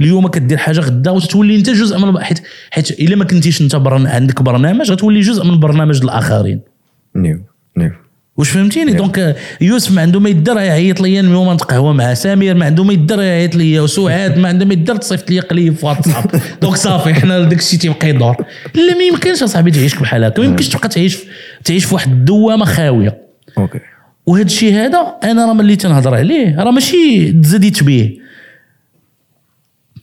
اليوم كدير حاجة غدا وتتولي انت جزء من حيت حيت إلا ما كنتيش انت برن... عندك برنامج غتولي جزء من برنامج الآخرين. نيو نيو. واش فهمتيني؟ donc يوسف ما عنده ما يدير يعيط ليا اليوم نتقهوى مع سمير ما عنده ما يدير يعيط ليا وسعاد ما عنده ما يدير تصيفط لي قليب في واتساب. donc صافي حنا داك الشيء تيبقى يدور. لا ما يمكنش أصاحبي تعيش بحال هكا ما يمكنش تبقى تعيش تعيش في واحد الدوامة خاوية. OK. وهذا الشيء هذا أنا راه ملي تنهضر عليه راه ماشي تزاديت بيه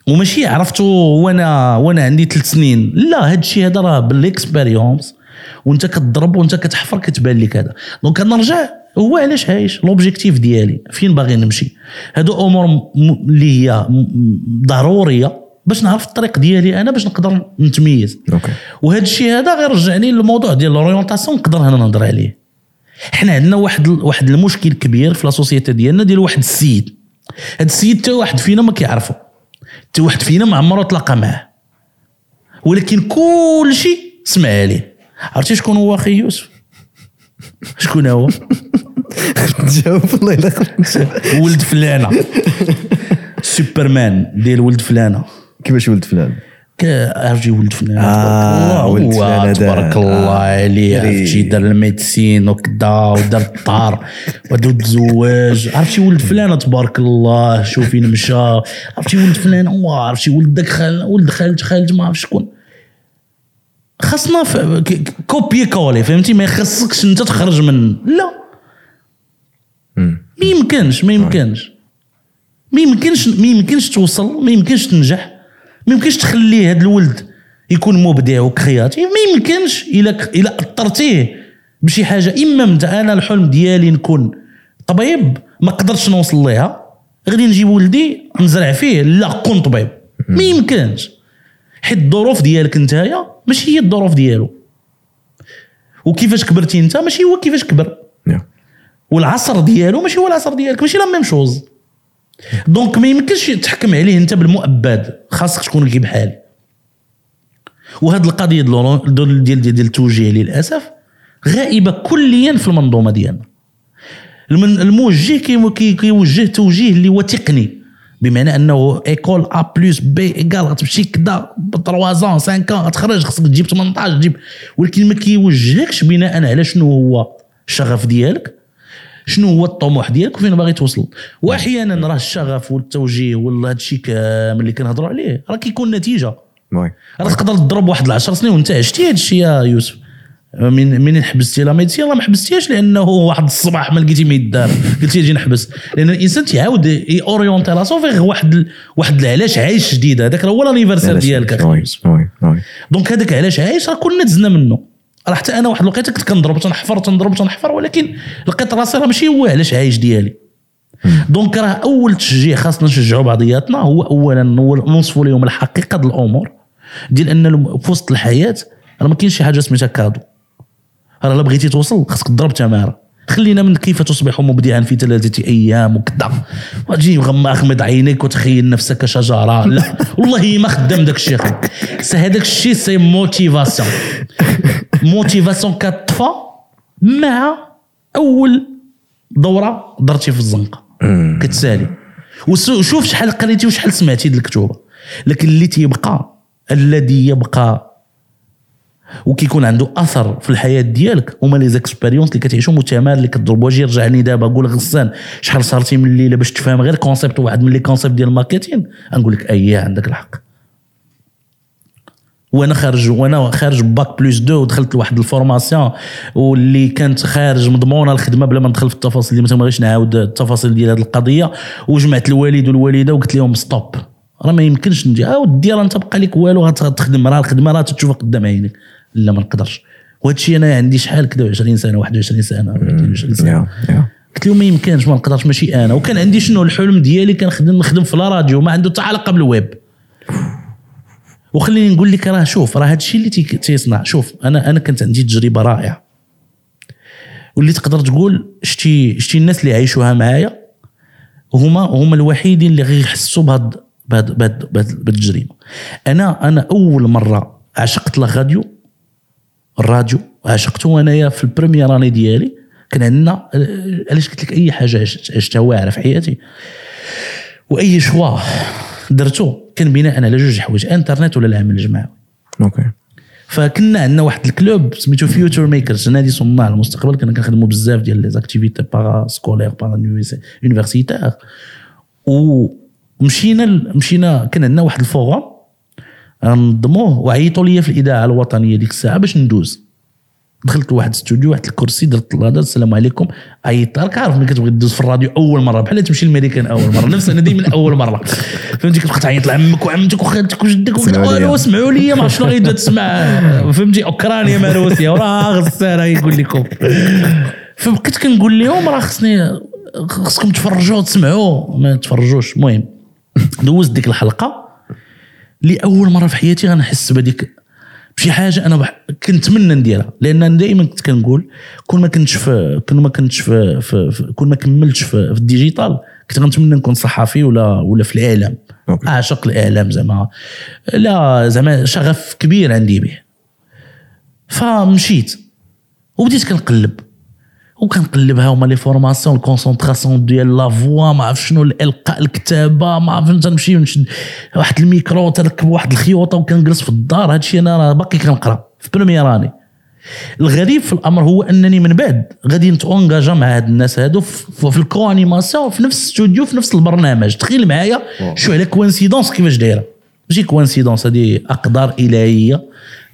وماشي عرفته وأنا وأنا عندي ثلاث سنين. لا هذا الشيء هذا راه ب l'expérience. وانت كتضرب وانت كتحفر كتبان لك هذا. donc نرجع هو علاش عايش؟ l'objectif ديالي. فين باغي نمشي؟ هادو امور اللي هي ضرورية باش نعرف الطريق ديالي أنا باش نقدر نتميز. OK. وهذا الشيء هذا غير رجعني للموضوع ديال l'orientation نقدر هنا نهضر عليه. حنا عندنا واحد واحد المشكل كبير في la société ديالنا ديال واحد السيد. هذا السيد حتى واحد فينا ما كيعرفه حتى واحد فينا ما عمره تلاقى معاه. ولكن كل شيء سمع عليه. عرفتي شكون هو أخي يوسف؟ شكون هو؟ تجاوب الله إلا خرجت. ولد فلانة. سوبرمان ديال ولد فلانة. كيفاش ولد فلان عرفتي ولد فلان. آه، ولد. تبارك الله آه. عليه. عرفتي دار الميديسين وكذا ودار الدار ودو تزواج عرفتي ولد فلان؟ تبارك الله شوف فين مشى عرفتي ولد فلان؟ واه عرفتي ولد داك خال ولد خالت خالت ما عرف شكون. خاصنا كوبي كولي فهمتي؟ ما يخصكش انت تخرج من لا. ما يمكنش ما يمكنش. ما يمكنش ما يمكنش توصل ما يمكنش تنجح. ما يمكنش تخلي هذا الولد يكون مبدع وكرياتيف ما يمكنش. إلا إلا اثرتيه بشي حاجة. إما انت أنا الحلم ديالي نكون طبيب ما قدرتش نوصل ليها. غادي نجيب ولدي نزرع فيه. لا كون طبيب. ما يمكنش. حيت الظروف ديالك نتايا ماشي هي الظروف ديالو. وكيفاش كبرتي انت ماشي هو كيفاش كبر. والعصر ديالو ماشي هو العصر ديالك. ماشي la même chose. donc ما يمكنش تحكم عليه انت بالمؤبد خاصك تكون كي بحالي وهاد القضية ديال ديال ديال, التوجيه للأسف غائبة كليا في المنظومة ديالنا. الموجه كي- كي- كيوجه توجيه اللي هو تقني بمعنى أنه égal A plus B égal غتمشي كدا ب 3 ans 5 ans غتخرج خصك تجيب 18 تجيب. ولكن ما كيوجهكش بناء على شنو هو الشغف ديالك شنو هو الطموح ديالك وفين باغي توصل؟ وأحيانا راه الشغف والتوجيه ولا هادشي كامل اللي كنهضروا عليه راه كيكون نتيجة. oui. راه تقدر تضرب واحد العشر سنين وانت عشتي هذا الشيء يا يوسف. من منين حبستي la médecine؟ راه ما حبستيهاش لأنه واحد الصباح ما لقيتي ما يدار قلتي أجي نحبس. لأن الإنسان تيعاود ي orienter راسو فيه واحد واحد العلاش عايش جديد. هذاك هو ال anniversaire ديالك donc هذاك علاش عايش راه كلنا دزنا منه. راه حتى أنا واحد الوقيته كنت كنضرب تنحفر تنضرب تنحفر ولكن لقيت راسي راه ماشي هو علاش عايش ديالي؟ donc راه أول تشجيع خاصنا نشجعوا بعضياتنا هو اولا نوصفوا لهم الحقيقة ديال الأمور ديال أن في وسط الحياة راه ما كاينش شي حاجة سميتها cadeau. راه إلا بغيتي توصل خاصك تضرب تمارة. خلينا من كيف تصبح مبدعا في ثلاثة أيام وكذا. وتجي مغمى أغمض عينيك وتخيل نفسك شجرة. لا والله ما خدام داك الشيء هذاك الشيء c'est motivation motivation كطفى مع أول دورة درتي في الزنقة. كتسالي. وشوف شحال قريتي وشحال سمعتي ديال الكتوبة. لكن اللي تيبقى الذي يبقى. وكيكون عنده أثر في الحياة ديالك. هما les expériences اللي كتعيشهم. وتمار اللي كتضرب. واجي رجعني دابا قول غسان شحال صارتي من الليلة باش تفهم غير concept واحد من les concepts ديال ال marketing نقول لك اييه عندك الحق. وأنا خارج وأنا خارج bac plus deux ودخلت لواحد ال formation واللي كانت خارج مضمونة الخدمة بلا ما ندخل في التفاصيل اللي ما بغيتش نعاود التفاصيل ديال هذه القضية. وجمعت الوالد والوالدة وقلت لهم stop راه ما يمكنش ندير آه ودي راه انت بقى لك والو غتخدم راه الخدمة راه تشوفها قدام عينيك لا ما نقدرش. وهذا الشيء أنا عندي شحال كذا 20 سنة 21 سنة ولا 22 سنة. قلت له ما يمكنش ما نقدرش. ماشي أنا. وكان عندي شنو الحلم ديالي؟ كنخدم نخدم في la radio ما عنده حتى علاقة بالويب. وخليني نقول لك راه شوف راه هذا الشيء اللي تي- تيصنع. شوف أنا أنا كانت عندي تجربة رائعة. واللي تقدر تقول شتي شتي الناس اللي عايشوها معايا هما هما الوحيدين اللي غيحسوا بهاد بهاد بهاد بهاد التجربة. أنا أنا أول مرة عشقت la radio الراديو عشقته انايا في ال première année ديالي. كان عندنا علاش قلت لك أي حاجة عشت- عشتها واعرة في حياتي؟ وأي شوا. درتو كان بناء على جوج حوايج انترنت ولا العمل الجماعي. okay. فكنا عندنا واحد ال club سميتو Future Makers نادي صناع المستقبل كنا كنخدموا بزاف ديال les activités parascolaires para-universitaires ومشينا مشينا كان عندنا واحد ال forum نظموه وعيطوا لي في الإذاعة الوطنية ديك الساعة باش ندوز. دخلت لواحد الاستوديو واحد الكرسي درت الهضره السلام عليكم. عيطت راك عارف ملي كتبغي دوز في الراديو أول مرة بحال تمشي للميريكان أول مرة. نفس أنا ديما أول مرة. فهمتي؟ كتبقى تعيط لعمك وعمتك وخالتك وجدك. وكذا اسمعوا لي ما شنو غيبدا تسمع. فهمتي؟ أوكرانيا مع روسيا. وراه غسانه يقول لكم. فبقيت كنقول لهم راه خصني خصكم تفرجوا وتسمعوا ما تفرجوش. المهم دوزت ديك الحلقة. لأول مرة في حياتي غنحس بهذيك بشي حاجة أنا بح... كنت نتمنى نديرها لأن أنا دائما كنت كنقول كون ما كنتش في كون ما كنتش في, في... في... كون ما كملتش في... في ال digital كنت غنتمنى نكون صحفي ولا ولا في الإعلام. أعشق الإعلام زعما. لا زعما شغف كبير عندي به. فمشيت. وبديت كنقلب. وكنقلبها هما les formations الconcentration ديال la voix ما عرف شنو الإلقاء الكتابة ما عرف تنمشي ونشد واحد الميكرو تركب واحد الخيوطة وكنجلس في الدار. هادشي أنا راه باقي كنقرأ في première année الغريب في الأمر هو أنني من بعد غادي نت engaga مع هاد الناس هادو في ال co-animation في نفس الاستوديو في نفس البرنامج. تخيل معايا شو على coïncidence كيفاش دايرة. ماشي coïncidence هذه أقدار إلهية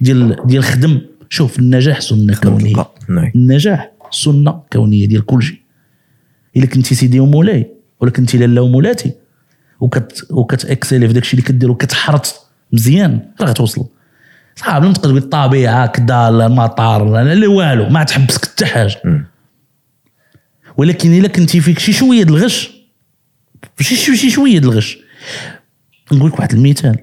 ديال ديال الخدم شوف النجاح سنة كونية. نعم. النجاح. سنة كونية ديال كل شيء. إلا كنتي سيدي ومولاي ولا كنتي لاله ومولاتي وكت وكتاكسيلي في داكشي اللي كدير وكتحرط مزيان راه غتوصل. صعب تقدر تقول الطبيعة كدا المطار لا والو ما تحبسك حتى حاجة. ولكن إلا كنتي فيك شي شوية د الغش شي شي شي شوية د الغش. نقول لك واحد المثال.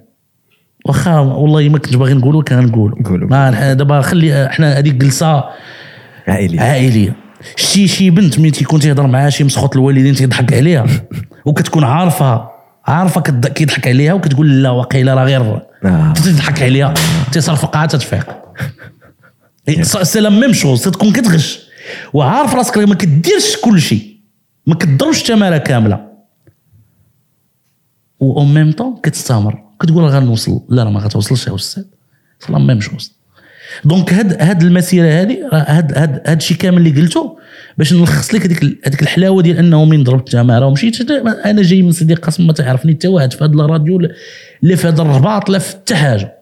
واخا والله ما كنت باغي نقولو كان نقولو. قولوا. ما دابا خلي إحنا هذيك جلسة عائلي. عائليه شتي شي بنت ملي تيكون تيهضر معاها شي مسخوط الوالدين تيضحك عليها. وكتكون عارفة عارفة كيضحك عليها وكتقول لا واقيلا راه غير آه. تضحك عليها. تصرف قاعه تتفيق. c'est la même chose تكون كتغش. وعارف راسك ما كديرش كل شيء ما كضربش التمارة كاملة. و en même temps كتستمر. كتقول غنوصل. لا راه ما غتوصلش يا أستاذ. c'est la même chose. donc هاد هاد المسيرة راه هاد هاد هاد الشيء كامل اللي قلته باش نلخص لك هذيك هذيك الحلاوة ديال أنه من ضربت التماره ومشيت أنا جاي من سيدي قاسم ما تعرفني حتى واحد في هذا الراديو لا في هذا الرباط لا في حتى حاجة.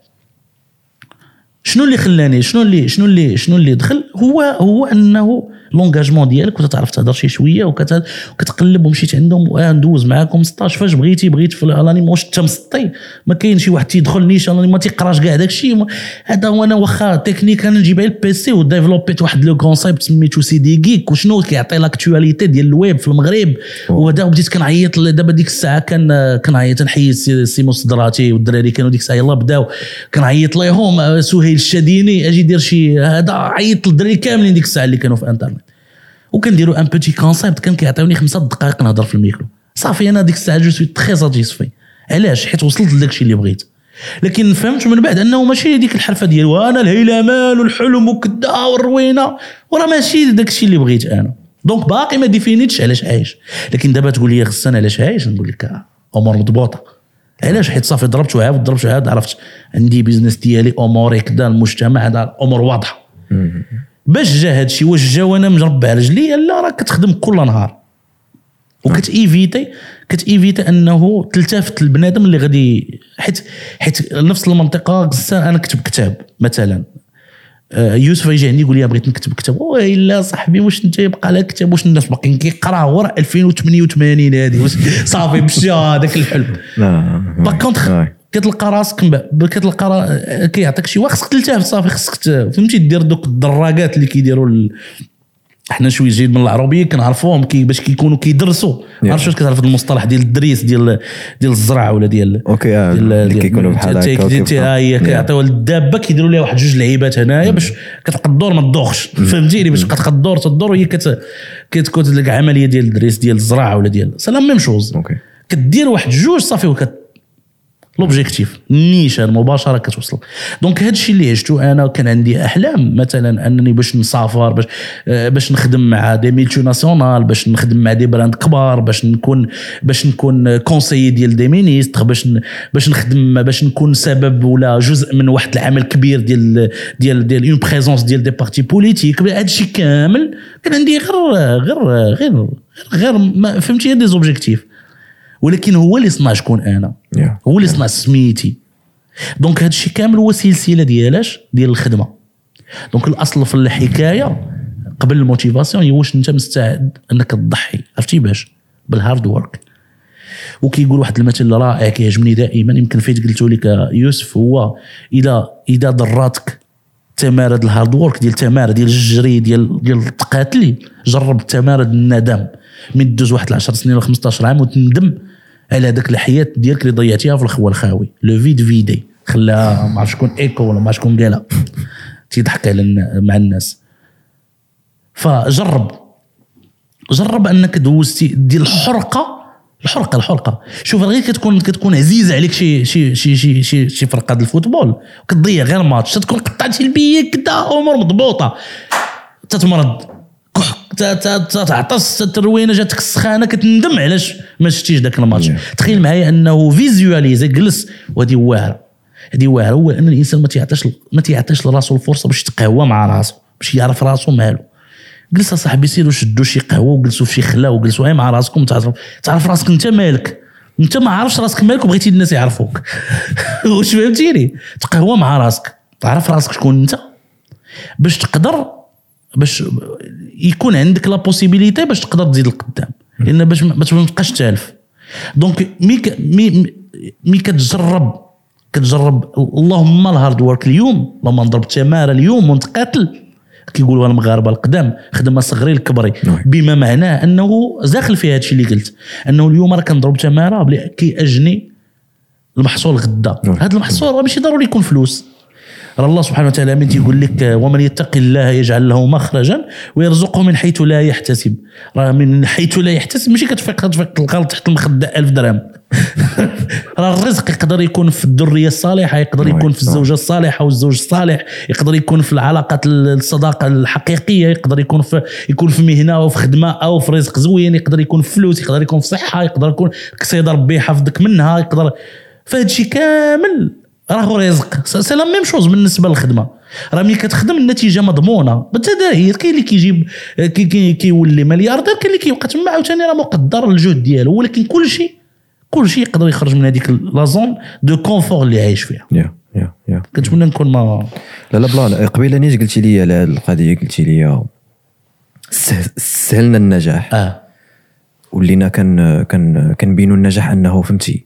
شنو اللي خلاني شنو اللي شنو اللي شنو اللي دخل؟ هو هو أنه l'engagement ديالك وتعرف تهضر شي شوية وكت- وكتقلب ومشيت عندهم واه ندوز معاكم 16 فاش بغيتي بغيت في الانيم واش انت مسطي؟ ما كاين شي واحد تيدخل نيش ما تيقراش كاع داك الشيء هذا هو أنا واخا تكنيك أنا نجيب على ال PC و développit واحد le concept سميتو سي دي جيك وشنو كيعطي l'actualité ديال الويب في المغرب؟ وهذا بديت كنعيط دابا ديك الساعة كان كنعيط. نحيد سي- سيمو صدراتي والدراري كانوا ديك الساعة يلاه بداو. كنعيط ليهم آه، سهيل الشاديني أجي دير شي هذا عيط للدراري كاملين ديك الساعة اللي كانوا في انترنت وكنديروا un petit concept كان كيعطيوني خمسة دقائق نهضر في الميكرو. صافي أنا ديك الساعة je suis très satisfait علاش؟ حيت وصلت لداك الشيء اللي بغيت. لكن فهمت من بعد أنه ماشي ديك الحرفة ديال وأنا الهيلمان والحلم وكدا والروينة. وراه ماشي داك الشيء اللي بغيت أنا. donc باقي ما définitش علاش عايش. لكن دابا تقول لي غسان علاش عايش؟ نقول لك آه، أمور مضبوطة. علاش؟ حيت صافي ضربت وعاود ضربت وعاود عرفت عندي business ديالي أموري كدا المجتمع هذا الأمور واضحة. باش جا هادشي واش جا وأنا مجرب على رجلي؟ لا راه كتخدم كل نهار. وكتيفيتي كتيفيتي أنه تلتفت البنادم اللي غادي حيت حيت نفس المنطقة غسان أنا كتب كتاب مثلا. آه، يوسف يجي عندي يقول لي بغيت نكتب كتاب. ويلا صاحبي واش أنت يبقى لك كتاب؟ واش الناس باقيين كيقراو؟ ورا 2088 هذه صافي مشى هذاك الحلم. لا باغ كونتخ واي. كتلقى راسك من بعد كتلقى را- كيعطيك شي واحد خصك تلتفت صافي خصك فهمتي دير دوك الدراجات اللي كيديروا ال- حنا شوية جايين من العروبية كنعرفوهم كي باش كيكونوا كيدرسوا. Yeah. عرفت واش كتعرف المصطلح ديال الدريس ديال ديال الزرع ولا ديال OK آه، اللي كيكونوا بحال هكا هي. كيعطيوها للدابة كيديروا لها واحد جوج لعيبات هنايا باش كتبقى الدور ما تدوخش. فهمتيني باش تبقى الدور تدور وهي كت كتكون لك عملية ديال الدريس ديال الزرع ولا ديال c'est la même chose. OK. كدير واحد جوج صافي وكت l'objectif النيشان مباشره كتوصل. donc هذا الشيء اللي عشتو أنا كان عندي أحلام. مثلا أنني باش نسافر باش آه، باش نخدم مع des multinationales باش نخدم مع des brands كبار باش نكون باش نكون conseiller ديال des ministres باش باش نخدم باش نكون سبب ولا جزء من واحد العمل كبير ديال ديال ديال une présence ديال des partis politiques هذا الشيء كامل كان عندي غير غير غير غير ما فهمتي؟ des objectifs ولكن هو اللي صنع شكون أنا. Yeah. هو اللي صنع سميتي. donc هذا الشيء كامل هو سلسلة ديالاش ديال الخدمة. donc الأصل في الحكاية قبل ال motivation هي واش أنت مستعد أنك تضحي عرفتي باش؟ بال hard work وكيقول واحد المثل رائع كيعجبني دائما يمكن فايت قلته لك يوسف هو إذا إذا ضراتك تمارة د ال hard work ديال تمارة د ديال الجري ديال ديال التقاتلي جرب تمارة د الندم. من دوز واحد 10 سنين ولا 15 عام وتندم على هذاك الحياة ديالك اللي ضيعتيها في الخوا الخاوي le vide فيدي خلاها ما عرف شكون ايكو ولا ما عرف شكون قالها. تيضحك على مع الناس. فجرب. جرب أنك دوزتي ديال الحرقة. الحرقة الحرقة. شوف غير كتكون كتكون عزيزة عليك شي شي شي شي شي, شي فرقة ديال ال football. وكتضيع غير ماتش تكون قطعتي البيه كدا أمور مضبوطة. تتمرض كح ت- ت- تتعطس تروينة جاتك السخانة كتندم علاش ما شفتيش ذاك الماتش. تخيل معايا أنه visualiser جلس وهذه واعره هذه واعره هو أن الإنسان ما تيعطيش ما تيعطيش لراسو الفرصة باش يتقهوى مع راسو باش يعرف راسو مالو جلس اصاحبي سيروا شدوا شي قهوة وجلسوا في شي خلا وجلسوا غير مع راسكم تعرف تعرف راسك أنت مالك. أنت ما عارفش راسك مالك وبغيتي الناس يعرفوك. واش فهمتيني؟ تقهوى مع راسك تعرف راسك شكون أنت. باش تقدر باش يكون عندك la possibilité باش تقدر تزيد لقدام لأن باش ما باش ما تبقاش تالف. donc mais ك- mais mais- كتجرب كتجرب. اللهم ال hard work اليوم. لما نضرب تماره اليوم ونتقاتل كيقولوا المغاربه القدام. خدمة صغري الكبري نعم. بما معناه أنه داخل في هذا الشيء اللي قلت. أنه اليوم راه كنضرب تماره كيجني المحصول غدا. نعم. هذا المحصول راه ماشي ضروري يكون فلوس. الله سبحانه وتعالى من تيقول لك ومن يتق الله يجعل له مخرجا ويرزقه من حيث لا يحتسب راه من حيث لا يحتسب ماشي كتفيق تفيق تلقى تحت المخدة ألف درهم راه الرزق يقدر يكون في الذرية الصالحة يقدر. يكون في الزوجة الصالحة والزوج الصالح يقدر يكون في العلاقات الصداقة الحقيقية يقدر يكون في يكون في مهنة أو في خدمة أو في رزق زوين يقدر يكون في فلوس يقدر يكون في صحة يقدر يكون كسيد ربي يحفظك منها يقدر فهاد الشيء كامل راهو رزق. c'est la même chose بالنسبة للخدمة. راه ملي كتخدم النتيجة مضمونة. بالتداهير كاين اللي كيجيب كي كي كيولي ملياردير كاين اللي كيبقى تما عاوتاني راه مقدر الجهد ديالو. ولكن كل شيء كل شيء يقدر يخرج من هذيك la zone de confort اللي عايش فيها. yeah yeah yeah كنتمنى نكون ما لا لا plan قبيلة نيت قلتي لي على هذه القضية قلتي لي سه- سهلنا النجاح. آه. ولينا كان كان كنبينوا النجاح أنه فهمتي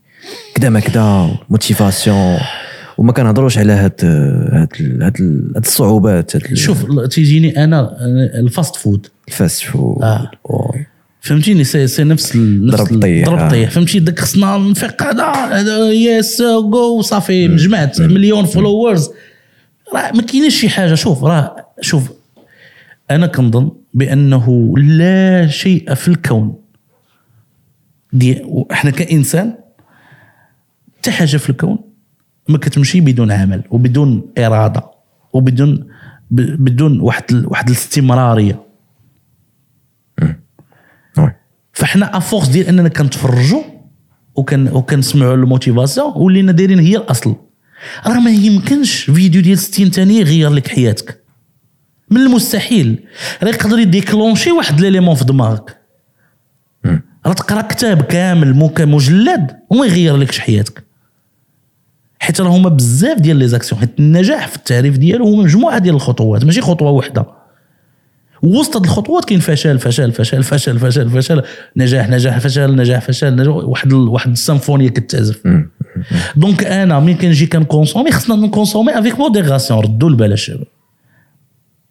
كدا ما كدا motivation وما كنهضروش على هاد هاد هاد هاد الصعوبات هاد شوف تيجيني أنا ال fast food. ال fast food. آه. فهمتيني؟ سي سي نفس ال- نفس ضرب طيح، ضرب آه. طيح فهمتي؟ داك خصنا نفيق هذا yes go صافي جمعت مليون followers راه ما كاينش شي حاجة. شوف راه شوف أنا كنظن بأنه لا شيء في الكون دي إحنا كإنسان حتى حاجة في الكون ما كتمشي بدون عمل وبدون إرادة وبدون بدون واحد واحد الاستمرارية. oui. فاحنا à force ديال أننا كنتفرجوا وكن وكنسمعوا ال motivation ولينا دايرين هي الأصل. راه ما يمكنش فيديو ديال 60 ثانية يغير لك حياتك. من المستحيل. راه يقدر ي déclencher واحد l'élément في دماغك. راه تقرا كتاب كامل مجلد وما يغير لكش حياتك. حيت راه هما بزاف ديال les actions حيت النجاح في التعريف ديالو هو مجموعة ديال الخطوات ماشي خطوة واحدة وسط هاد الخطوات كاين فشل فشل فشل فشل فشل فشل نجاح نجاح فشل نجاح فشل نجاح واحد ال- واحد السيمفونية كتعزف. donc أنا ملي كنجي كن consommer خصنا ن consommer avec modération ردوا البال الشباب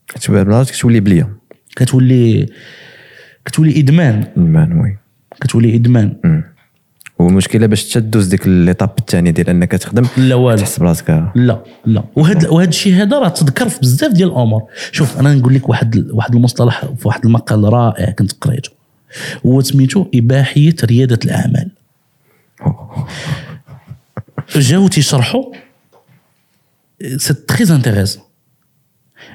كتبان كتولي بليا كتولي كتولي إدمان. المان وي. كتولي إدمان. والمشكلة باش تدوز ديك ليطاب الثانية ديال إنك تخدم لا والو. تحس براسك. لا لا. وهذا وهذا الشيء هذا راه تذكر في بزاف ديال الأمور. شوف أنا نقول لك واحد واحد المصطلح في واحد المقال رائع كنت قريته. هو سميتو إباحية ريادة الأعمال. جاو تيشرحوا c'est très intéressant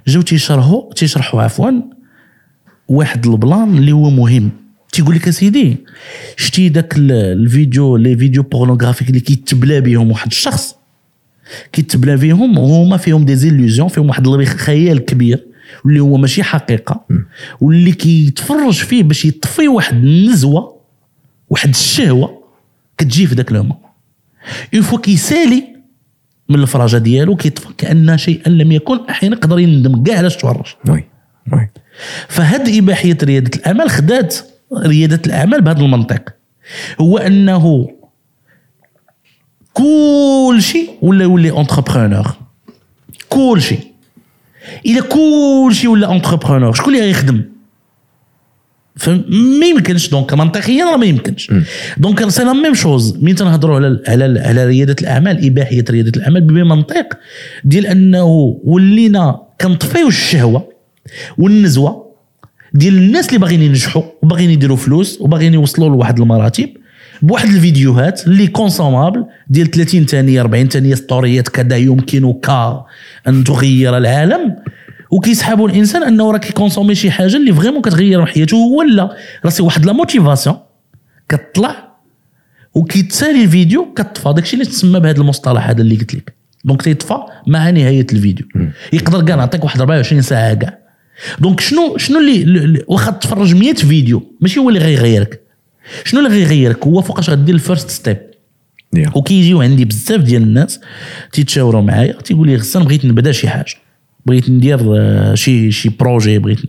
جاو تيشرحوا تيشرحوا عفوا واحد ال plan اللي هو مهم. تيقول لك أسيدي شتي داك ال- الفيديو les vidéos pornographiques اللي كيتبلا بهم واحد الشخص. كيتبلا فيهم وهما فيهم des illusions فيهم واحد الخيال كبير واللي هو ماشي حقيقة واللي كيتفرج فيه باش يطفي واحد النزوة واحد الشهوة كتجي في ذاك moment une fois كيسالي من الفراجه ديالو كيطفى كان شيئا لم يكن أحيانا يقدر يندم كاع علاش تفرج oui oui. فهاد إباحية ريادة الاعمال خدات ريادة الأعمال بهذا المنطق. هو أنه كل شيء ولا يولي entrepreneur كل شيء. إلى كل شيء ولا entrepreneur شكون اللي غيخدم؟ فما يمكنش. donc منطقيا راه ما يمكنش. donc c'est la même chose مين تنهضروا على على على ريادة الأعمال؟ إباحية ريادة الأعمال بمنطق ديال أنه ولينا كنطفيو الشهوة والنزوة ديال الناس اللي باغيين ينجحوا وباغيين يديروا فلوس وباغيين يوصلوا لواحد المراتب بواحد الفيديوهات اللي consommables ديال 30 ثانية 40 ثانية ستوريات كذا يمكنك أن تغير العالم. وكيسحبوا الإنسان أنه راه كيكونسومي شي حاجة اللي vraiment كتغير من حياته. هو لا راه c'est واحد la motivation كتطلع وكيتسالي الفيديو كتطفى. داكشي اللي تسمى بهذا المصطلح هذا اللي قلت لك. donc تيطفى مع نهاية الفيديو. يقدر كاع نعطيك واحد 24 ساعة كاع. donc شنو شنو اللي واخا تفرج 100 فيديو ماشي هو اللي غيغيرك. شنو اللي غيغيرك؟ هو فوقاش غدير ال first step يا وكيجيو عندي بزاف ديال الناس تيتشاوروا معايا تيقول لي غسان بغيت نبدا شي حاجة. بغيت ندير آه، شي شي projet بغيت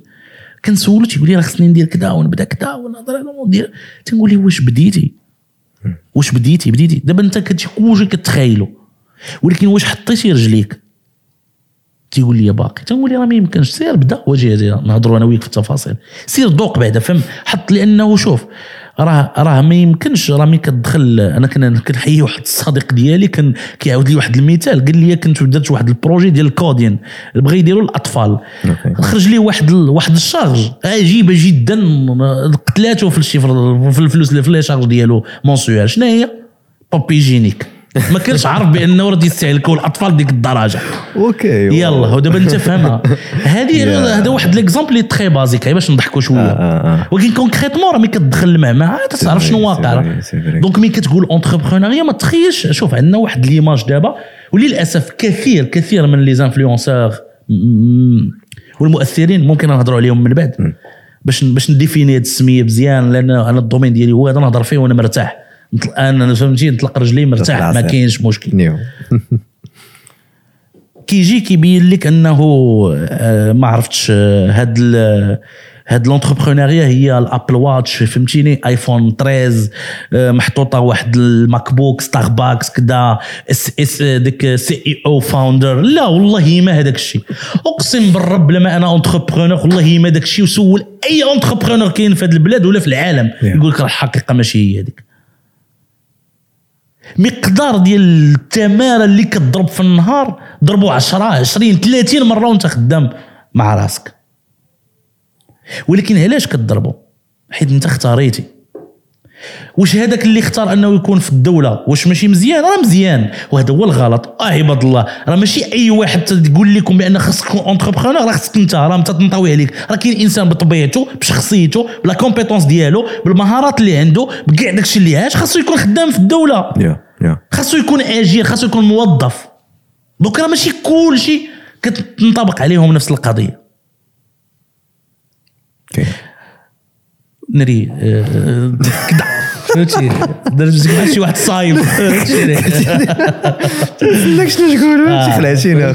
كنسولو تيقول لي راه خصني ندير كذا ونبدا كذا ونهضر أنا وندير تنقول ليه واش بديتي؟ واش بديتي؟ بديتي. دابا انت كتجي كلشي كتخيلو ولكن واش حطيتي رجليك؟ تيقول لي باقي تنقول لي راه ما يمكنش سير بدا واجي نهضروا أنا وياك في التفاصيل. سير دوق بعدا فهم حط لأنه شوف راه راه ما يمكنش راه ملي كتدخل أنا كان كنحيي واحد الصديق ديالي كان كيعاود لي واحد المثال قال لي كنت درت واحد ال projet ديال ال coding بغا يديروا الاطفال. خرج لي واحد ال- واحد ال charge عجيبة جدا قتلاته في ال chiffre في الفلوس اللي في les charges ديالو mensuelles شنو هي؟ papier hygiénique. ما كانش عارف بانه راه يستهلكوا الأطفال ديك الدرجه OK يلا ودابا أنت فهمها هذه. هذا واحد l'exemple اللي très basique باش نضحكوا شوية. آه، آه، آه. ولكن concrètement راه ملي كتدخل المعمعه تعرف شنو واقع. donc ملي كتقول entrepreneuriat ما تخيلش. شوف عندنا واحد l'image دابا وللأسف كثير كثير من les influenceurs والمؤثرين ممكن نهضروا عليهم من بعد. باش باش نديفيني هاد السمية مزيان لأن أنا ال domaine ديالي هو هذا نهضر فيه وأنا مرتاح. أنا فهمتي نطلق رجلي مرتاح ما. كاينش مشكل. كيجي كيبين لك أنه آه، ما عرفتش آه، هاد هاد l'entrepreneuriat هي ال Apple Watch فهمتيني؟ iPhone 13 آه، محطوطة واحد ال MacBook Starbucks كدا اس اس ديك CEO founder. لا والله ما هذاك الشيء. أقسم بالرب لما أنا entrepreneur والله ما هذاك الشيء وسول أي entrepreneur كاين في هذا البلاد ولا في العالم. يقول لك الحقيقة ماشي هي هذيك. مقدار ديال التمارة اللي كتضرب في النهار ضربوا 10 20 30 مرة وانت خدام مع راسك. ولكن علاش كتضربوا حيت انت اختاريتي. واش هذاك اللي اختار انه يكون في الدولة؟ واش ماشي مزيان؟ راه مزيان. وهذا هو الغلط. آه عباد الله راه ماشي أي واحد تقول لكم بأن خاصك تكون entrepreneur راه خاصك انت راه تنطوي عليك. راه كاين إنسان بطبيعته بشخصيته ب la compétence ديالو بالمهارات اللي عنده بكاع داكشي اللي عاش خاصو يكون خدام في الدولة. خاصو يكون أجير خاصو يكون موظف. دونك راه ماشي كل شيء كتنطبق عليهم نفس القضية. أوكي نري كدا فهمتي درت شي واحد صايم فهمتيني لك شنو تقول خلعتيني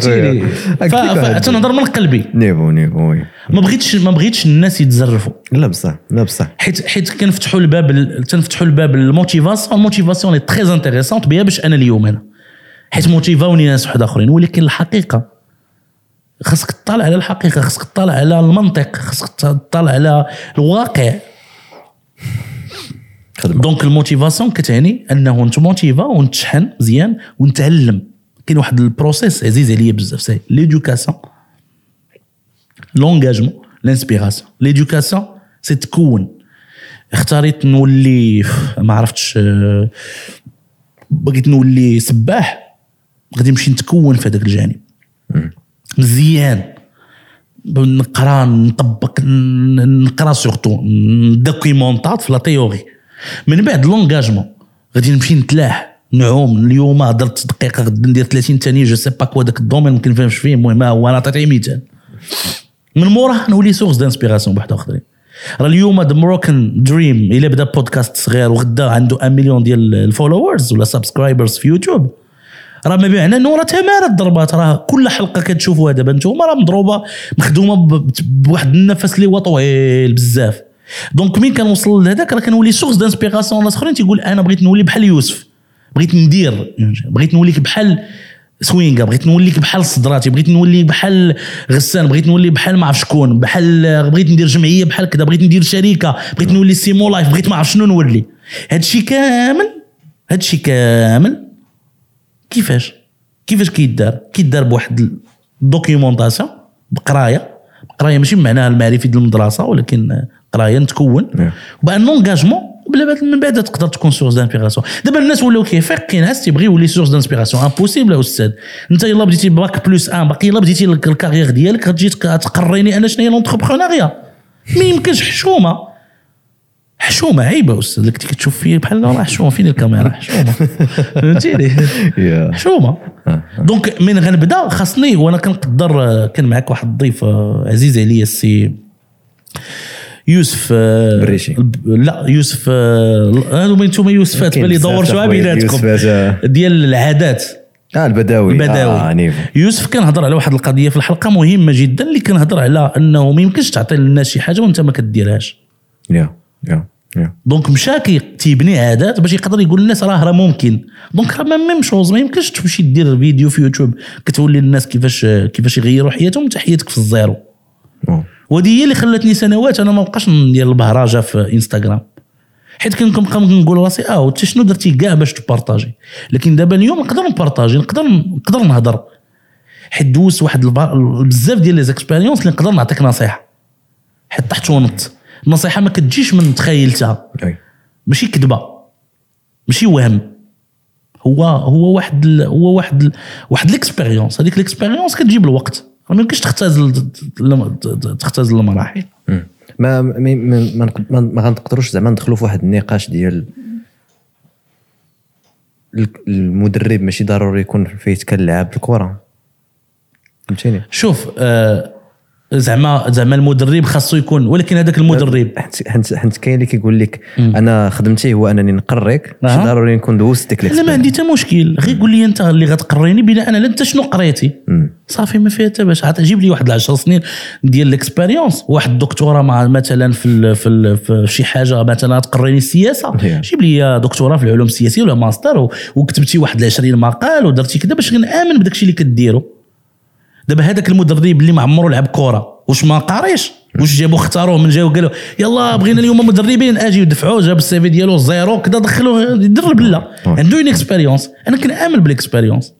ف- تنهضر من قلبي نيفو نيفو وي ما بغيتش ما بغيتش الناس يتزرفوا لا بصح لا بصح حيت حيت كنفتحوا الباب ال- تنفتحوا الباب للموتيفاسيون الموتيفاسيون اللي تري انتريسونت بها باش أنا اليوم أنا حيت موتيفاوني ناس واحد اخرين ولكن الحقيقة خاصك تطالع على الحقيقة خاصك تطالع على المنطق خاصك تطالع على الواقع donc ال motivation كتعني انه نتموتيفا ونتشحن مزيان ونتعلم كاين واحد ال process عزيز عليا بزاف c'est l'éducation l'engagement l'inspiration l'éducation c'est تكون اختاريت نولي ما عرفتش بغيت نولي سباح غادي نمشي نتكون في هذاك الجانب. مزيان. نقرا نطبق نقرا surtout ندوكيمونطات في la théorie. من بعد l'engagement غادي نمشي نتلاح نعوم اليوم هضرت دقيقة غدا ندير 30 ثانية je sais pas quoi داك ال domaine ما كنفهمش فيه المهم هو أنا عطيت مثال من موراها نولي source d'inspiration بواحد آخرين. راه اليوم The Moroccan Dream إلا بدا بودكاست صغير وغدا عنده 1 مليون ديال ال followers ولا subscribers في يوتيوب راه ما معنى إنه راه تمارة الضربات. راه كل حلقة كتشوفوها دابا نتوما راه مضروبة مخدومة بواحد النفس اللي هو طويل بزاف. donc مين كنوصل لهذاك راه كنولي source d'inspiration ناس أخرين. تيقول أنا بغيت نولي بحال يوسف بغيت ندير بغيت نوليك بحال سوينغا بغيت نوليك بحال صدراتي بغيت نولي بحال غسان بغيت نولي بحال ما عرف شكون بحال بغيت ندير جمعية بحال كذا بغيت ندير شركة بغيت نولي سيمو لايف بغيت ما عرف شنو نولي. هادشي كامل هادشي كامل كيفاش؟ كيفاش كيدار؟ كيدار بواحد ال documentation بقراية. بقراية ماشي بمعناها المعرفي ديال المدرسة ولكن قراية نتكون. وب l'engagement من بعد تقدر تكون source d'inspiration دابا الناس ولاو كيفيق كاين ناس تيبغي يولي source d'inspiration impossible أستاذ. أنت يلا بديتي bac plus un باقي يلا بديتي الك- ال carrière ديالك غتجي تق- تقريني أنا شنو هي l'entrepreneuriat ما يمكنش حشومة. حشومة عيبه أستاذ كنتي كتشوف فيه بحال راه حشومة فين الكاميرا؟ حشومة. فهمتيني؟ حشومة. donc من غنبدأ خاصني وأنا كنقدر آه، كان معك واحد الضيف آه، عزيز عليا السي يوسف آه، بريشي. لا يوسف آه، هادو من أنتم يوسفات باللي بزاف دور شوية تخويا بيناتكم آه. ديال العادات. آه البداوي. البداوي. آه niveau. يوسف كنهضر على واحد القضية في الحلقة مهمة جدا اللي كنهضر على أنه ما يمكنش تعطي للناس شي حاجة وأنت ما كديرهاش. Yeah yeah Yeah. donc مشى تيبني عادات باش يقدر يقول للناس راه راه ممكن. donc راه même chose ما يمكنش تمشي دير فيديو في يوتيوب كتقولي للناس كيفاش كيفاش يغيروا حياتهم وانت حياتك في ال zéro. أوه. وهذه هي اللي خلاتني سنوات أنا ما بقاش ندير البهرجه في انستغرام حيت كنت كنبقى نقول راسي آه انت شنو درتي كاع باش ت partager؟ لكن دابا اليوم نقدر ن partager نقدر نقدر نهضر. حيت دوزت واحد بزاف ديال les expériences اللي نقدر نعطيك نصيحة. حيت طحت ونضت. النصيحة ما كتجيش من تخيلتها. ماشي كذبة. ماشي وهم. هو هو واحد ال هو واحد ال واحد ال expérience هذيك ال expérience كتجي بالوقت ما يمكنش تختزل تختزل المراحل. ما ما ما, ما, ما, ما غنقدروش زعما ندخلوا في واحد النقاش ديال ال- المدرب ماشي ضروري يكون فيه كنلعب الكره فهمتيني؟ شوف آه زعما زعما المدرب خاصو يكون ولكن هذاك المدرب. حيت حيت كاين اللي كيقول لك أنا خدمتي هو أنني نقريك ماشي أها. ضروري نكون دوزت ديك لا ما عندي حتى مشكل. غير قول لي أنت اللي غتقريني بناء على أنت شنو قريتي؟ صافي ما فيها حتى باش. جيب لي واحد 10 سنين ديال ال expérience واحد الدكتوراه مع مثلا في ال في, ال في شي حاجة مثلا تقريني السياسة. جيب لي دكتوراه في العلوم السياسية ولا ماستر وكتبتي واحد 20 مقال ودرتي كذا باش نامن بداك الشيء اللي كديرو. دابا هذاك المدرب اللي ما عمره لعب كرة. واش ما قاريش؟ واش جابوا اختاروه من جاو قالوا يلا بغينا اليوم مدربين أجي ودفعوه جاب ال CV ديالو zéro كذا دخلوه يدير البله عنده une expérience أنا كنآمن بال expérience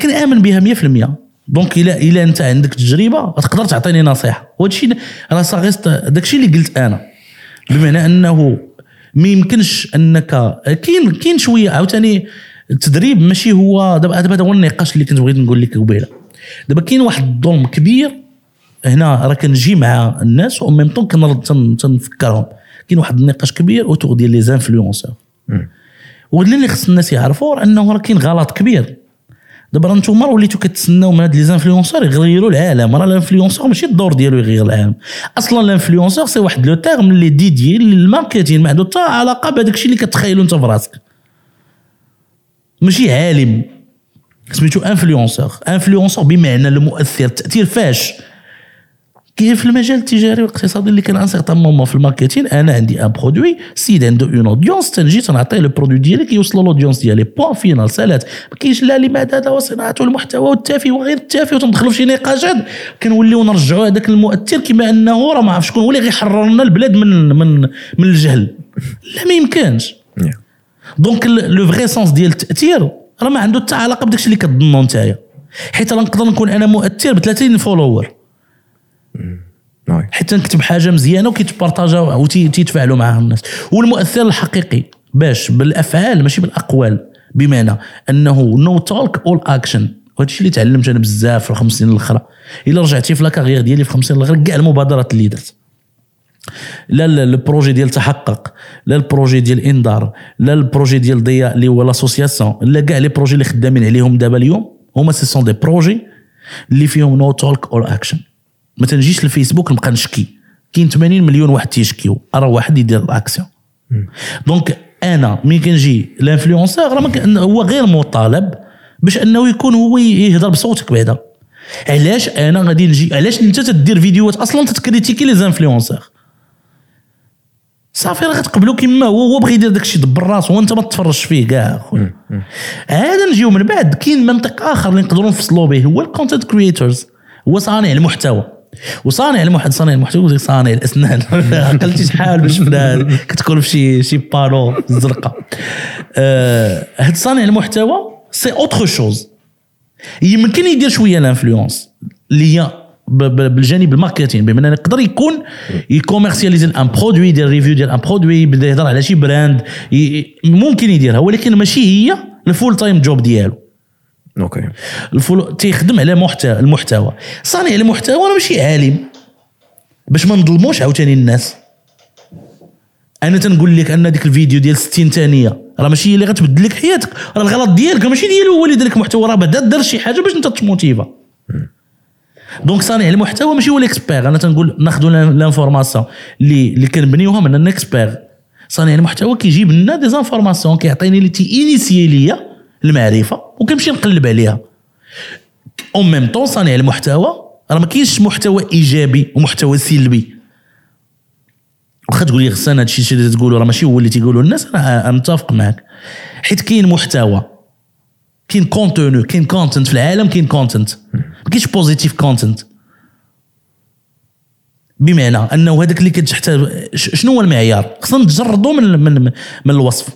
كنآمن بها 100% donc الا إلا أنت عندك تجربة تقدر تعطيني نصيحة. وهذا الشيء راه ça reste داك الشيء اللي قلت أنا. بمعنى أنه ما يمكنش انك كاين كاين شوية عاوتاني التدريب ماشي هو دابا هذا هو النقاش اللي كنت بغيت نقول لك قبيلة. دابا كاين واحد الظلم كبير هنا راه كنجي مع الناس و même temps كنرد تن- تنفكرهم. كاين واحد النقاش كبير autour ديال les influenceurs واللي اللي خص الناس يعرفوا انه راه كاين غلط كبير. دابا راه نتوما وليتوا كتسناو من هاد les influenceurs يغيروا العالم. راه ال influenceur ماشي الدور ديالو يغير العالم. أصلا ال influenceur c'est واحد le terme اللي dédié لل marketing ما عنده حتى علاقة بهذاك الشيء اللي كتخيلو انت في راسك ماشي عالم. سميتو influenceur influenceur بمعنى المؤثر التاثير فاش. كاين في المجال التجاري والاقتصادي اللي كان un certain moment في ال marketing أنا عندي un produit سيد عنده une audience تنجي تنعطيه le produit ديالي كيوصل l'audience ديالي. point final سالات ما كاينش لا لماذا هذا وصناعه المحتوى والتافه وغير التافه وتندخلوا في شي نقاشات كنوليو نرجعوا هذاك المؤثر كما أنه راه ما عرف شكون هو اللي غيحرر لنا البلاد من من من الجهل. لا ما يمكنش. donc le vrai sens ديال التأثير راه ما عنده حتى علاقة بداك الشيء اللي كتظنوا نتايا. حيت راه نقدر نكون أنا مؤثر ب 30 followers oui حيت نكتب حاجة مزيانة وكيتبارطاجا وتيتفاعلوا معها الناس. والمؤثر الحقيقي باش بالأفعال ماشي بالأقوال بمعنى أنه no talk all action وهذا الشيء اللي تعلمت أنا بزاف في الخمس سنين الأخرى. إلا رجعتي في la carrière ديالي في الخمس سنين الأخرى كاع المبادرات اللي درت. لا ال- ال projet ديال تحقق لا ال projet ديال إنذار لا ال projet ديال ضياء اللي هو l'association لا كاع les projets اللي خدامين عليهم دابا اليوم هما ce sont des projets اللي فيهم no talk all action ما تنجيش للفيسبوك نبقى نشكي. كاين 80 مليون واحد تيشكيو راه واحد يدير الاكسيون donc أنا ملي كنجي l'influenceur راه هو غير مطالب باش إنه يكون هو يهضر بصوتك بعدا. علاش أنا غادي نجي علاش أنت تدير فيديوهات أصلا تت critiquer les influenceurs صافي راه غتقبلو كيما هو هو بغى يدير داكشي دبر راسو وانت ما تفرجش فيه كاع عاد نجيو من بعد كاين منطق آخر اللي نقدروا نفصلوا به هو ال content creators هو صانع المحتوى. وصانع المحتوى صانع المحتوى صانع الأسنان. عقلتي شحال باش فنان كتكون في شي شي panneau زرقاء. آه، هاد صانع المحتوى c'est autre chose يمكن يدير شوية l'influence اللي هي بالجانب ال marketing بمعنى يقدر يكون ي commercialiser un produit يدير review ديال un produit يبدا يهضر على شي brand ممكن يديرها ولكن ماشي هي ال full time job ديالو. OK. ال full تيخدم على محتوى المحتوى. صانع المحتوى راه ماشي عالم. باش ما نظلموش عاوتاني الناس. أنا تنقول لك أن ديك الفيديو ديال 60 ثانية راه ماشي هي اللي غتبدل لك حياتك. راه الغلط ديالك ماشي ديالو هو اللي دار لك محتوى راه بدا دار شي حاجة باش أنت تموتيفا. donc صانع المحتوى ماشي هو ال expert أنا تنقول ناخذوا l'information اللي اللي كنبنيوها من un expert صانع المحتوى كيجيب لنا des informations كيعطيني اللي t'initier ليا المعرفة وكنمشي نقلب عليها. en même temps صانع المحتوى راه ما كاينش محتوى إيجابي ومحتوى سلبي. واخا تقول لي هذا الشيء اللي تقولوا راه ماشي هو اللي تيقولوا الناس أنا متفق معك حيت كاين محتوى. كاين contenu كاين content في العالم كاين content ما كاينش positive content بمعنى أنه هذاك اللي كتحتاج شنو هو المعيار؟ خصنا نتجردوا من من من الوصف.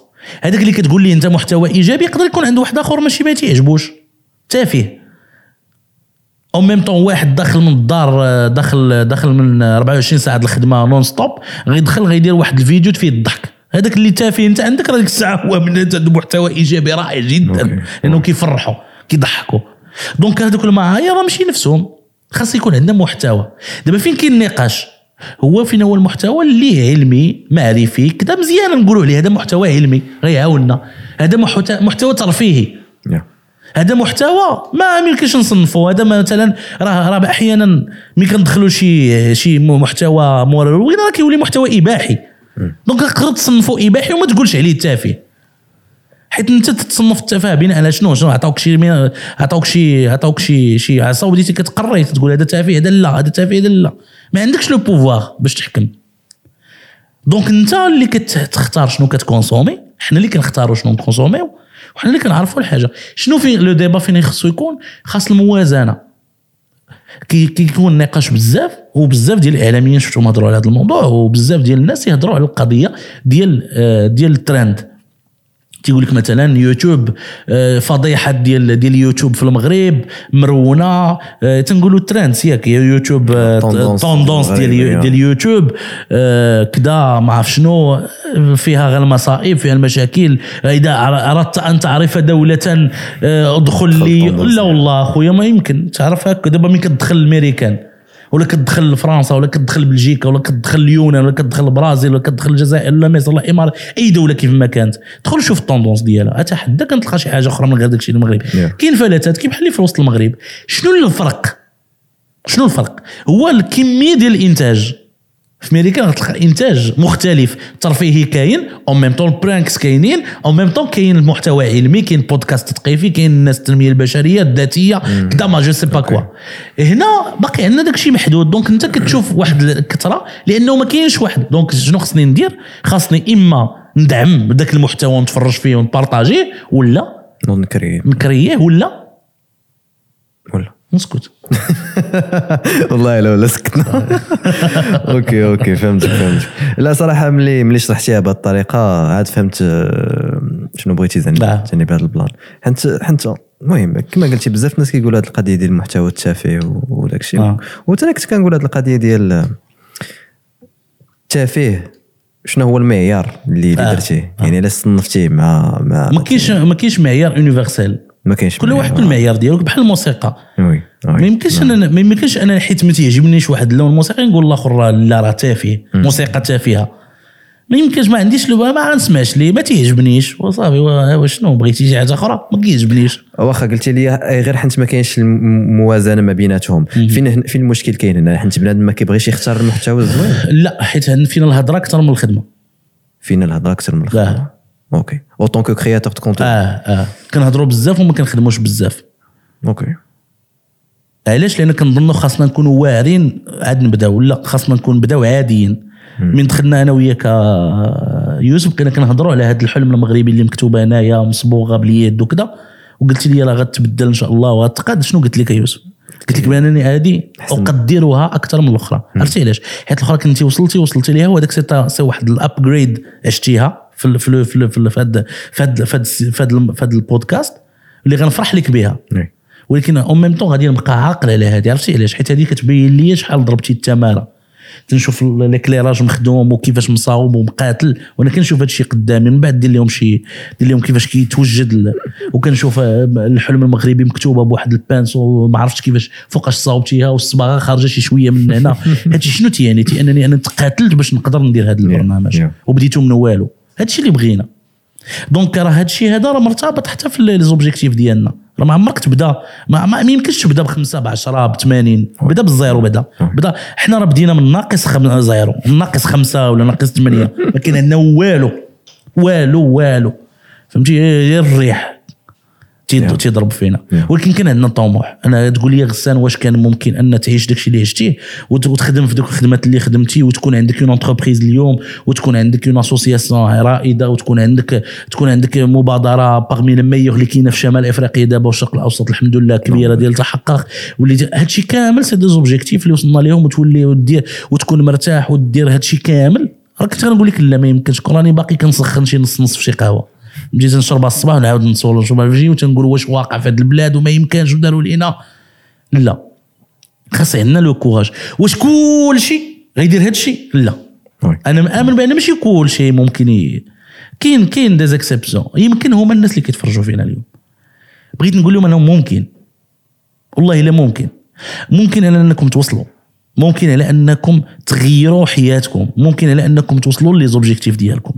هذاك اللي كتقول لي أنت محتوى إيجابي يقدر يكون عند واحد آخر ماشي ما تيعجبوش. تافه. أو ميم طون واحد داخل من الدار داخل داخل من 24 ساعة الخدمة non-stop غيدخل غيدير واحد الفيديو فيه الضحك. هذاك اللي تافه انت عندك راه ديك الساعة هو من عنده محتوى إيجابي رائع جدا. لأنه كيفرحوا كيضحكوا. دونك هذوك المعايير راه ماشي نفسهم. خاص يكون عندنا محتوى. دابا فين كاين النقاش؟ هو فين هو المحتوى اللي علمي معرفي كذا مزيان نقولوا عليه. هذا محتوى علمي غيعاوننا. هذا محتوى ترفيهي. هذا محتوى ما يمكنش نصنفه. هذا مثلا راه راه أحيانا ملي كندخلوا شي شي محتوى مروج راه كيولي محتوى إباحي؟ donc تقدر تصنفه إباحي وما تقولش عليه تافه حيت انت تتصنف التفاهه بناء على شنو؟ شنو؟ عطاوك شي عطاوك شي عطاوك شي شي عصا وبديتي كتقري تقول هذا تافه هذا لا هذا تافه هذا لا. ما عندكش le pouvoir باش تحكم. donc انت اللي كتختار شنو كتكونسومي حنا اللي كنختاروا شنو نكونسوميو وحنا اللي كنعرفوا الحاجة. شنو في لو ديبا فين خصو يكون؟ خاص الموازنة. كيكون نقاش بزاف وبزاف ديال الإعلاميين شفتهم هضروا على هذا الموضوع وبزاف ديال الناس يهضروا على القضية ديال آه، ديال الترند. تيقول لك مثلا يوتيوب آه، فضيحة ديال ديال يوتيوب في المغرب مرونة آه، تنقولوا ترند ياك يا يوتيوب آه، توندونس في ديال ديال يوتيوب آه، كدا ما عرف شنو آه، فيها غير المصائب فيها المشاكل. إذا أردت أن تعرف دولة آه، أدخل لي. لا والله اخويا ما يمكن. تعرف هكا دابا ملي كتدخل الامريكان ولا كتدخل فرنسا ولا كتدخل بلجيكا ولا كتدخل اليونان ولا كتدخل البرازيل ولا كتدخل الجزائر ولا مصر ولا الامارات أي دولة كيف ما كانت. دخل شوف ال tendance ديالها. اتحدى كنتلقى شي حاجة أخرى من غير داكشي المغرب. Yeah. كاين فلاتات كيف بحال اللي في وسط المغرب. شنو الفرق؟ شنو الفرق؟ هو الكمية ديال الإنتاج. في أمريكا غتلقى إنتاج مختلف. ترفيهي كاين en même temps pranks كاينين أو ميم طون كاين المحتوى علمي كاين بودكاست تثقيفي كاين الناس التنميه البشرية الذاتية كدا ما je sais pas quoi. هنا باقي عندنا داك الشيء محدود. donc انت كتشوف واحد الكثرة لأنه ما كاينش واحد. donc شنو خصني ندير؟ خاصني إما ندعم ذاك المحتوى ونتفرج فيه ونبارطاجيه ولا نوض نكري نكريه ولا ولا. نسكت. والله لو لا سكتنا. okay okay فهمتك فهمتك. لا صراحة ملي ملي شرحتيها بهذه الطريقة عاد فهمت آه، شنو بغيتي زعما بهذا ال plan. حيت حيت المهم كما قلتي بزاف الناس كيقولوا هذه القضية ديال المحتوى التافه وداك الشيء. آه. أنا كنت كنقول هذه القضية ديال آه، التافه شنو هو المعيار اللي آه. درتيه؟ يعني إلا صنفتيه مع مع ما كاينش ما كاينش معيار universel ما كاينش كل واحد معيار. بالمعيار ديالو بحال الموسيقى. oui. ما يمكنش أنا ما يمكنش أنا حيت ما تيعجبنيش واحد اللون الموسيقي نقول الآخر راه لا راه تافه موسيقى تافهه ما يمكنش ما عنديش le ما نسمعش ليه ما تيعجبنيش. وصافي وا- وا شنو؟ بغيتي شي حاجة أخرى؟ ما كيعجبنيش. واخا قلتي لي غير حنت ما كاينش الموازنه ما بيناتهم. فين فين المشكل كاين هنا؟ حنت بنادم ما كيبغيش يختار المحتوى الزوين لا حيت فينا الهضرة أكثر من الخدمة. فينا الهضرة أكثر من الخدمة. أوكي اوتون كو كرياتور دو كونتون آه آه. كنهضروا بزاف وما كنخدموش بزاف. okay علاش؟ لأن كنظنوا خاصنا نكونوا واعرين عاد نبداو. لا خاصنا نكون نبداو عاديين. من دخلنا أنا وياك آه، يوسف كنا كنهضروا على هذا الحلم المغربي اللي مكتوبه هنايا مصبوغة باليد وكذا. وقلت لي راه غتبدل إن شاء الله وغتقاد. شنو قلت لك يا يوسف؟ قلت لك بأنني هذه اقدرها أكثر من الأخرى. عرفتي علاش؟ حيت الأخرى كنتي وصلتي وصلتي ليها وهذاك سي واحد الابجريد عشتيها في ال- في ال- في ال- في ال- في هاد في هاد في هاد في هاد- في هاد البودكاست اللي غنفرح لك بها. وي. ولكن اون ميم طون غادي نبقى عاقل على هذه عرفتي علاش؟ حيت هذه كتبين لي شحال ضربتي التمارة. تنشوف l'éclairage مخدوم وكيفاش مصاوب ومقاتل وأنا كنشوف هذا الشيء قدامي من بعد دير لهم شي دير لهم كيفاش كيتوجد وكنشوف آه، الحلم المغربي مكتوبة بواحد ال pince وما عرفتش كيفاش فوقاش صاوبتيها والصباغة خارجة شي شوية من هنا. هادشي شنو تيعني تي أنني أنا تقاتلت باش نقدر ندير هذا البرنامج. yeah. وبديتو من والو. هادشي اللي بغينا. donc راه هذا الشيء هذا راه مرتبط حتى في les objectifs ديالنا. راه ما عمرك تبدا ما, ما يمكنش تبدا بخمسة ب 10 ب 80 بدا بال zéro بدا. بدا. حنا راه بدينا من ناقص خم... zéro. من ناقص خمسة ولا ناقص 8 ما كاين عندنا والو. والو والو. فهمتي؟ غير الريح. تيض- Yeah. تيضرب فينا. Yeah. ولكن كان عندنا طموح. أنا تقول لي غسان واش كان ممكن أن تعيش داكشي اللي عشتيه وت- وتخدم في دوك الخدمات اللي خدمتي وتكون عندك une entreprise اليوم وتكون عندك une association رائدة وتكون عندك تكون عندك مبادرة parmi les meilleures اللي كاينة في شمال إفريقيا دابا والشرق الأوسط الحمد لله كبيرة ديال تحقق. واللي هادشي كامل c'est des objectifs اللي وصلنا لهم وتولي ودير وتكون مرتاح ودير هادشي كامل. راه كنت غنقول لك لا ما يمكنش. راني باقي كنسخن شي نص نص في شي قهوة. بديت نشربها الصباح ونعاود نصور نشربها الفجي وتنقول واش واقع في هذه البلاد وما يمكنش وداروا لينا. لا. خاص عندنا le courage. واش كل شيء غيدير هذا الشيء لا. أنا مأمن بأن ماشي كل شيء ممكن. كاين كاين des exceptions يمكن هما الناس اللي كيتفرجوا فينا اليوم. بغيت نقول لهم أنهم ممكن. والله إلا ممكن. ممكن على أنكم توصلوا. ممكن على أنكم تغيروا حياتكم. ممكن على أنكم توصلوا les objectifs ديالكم.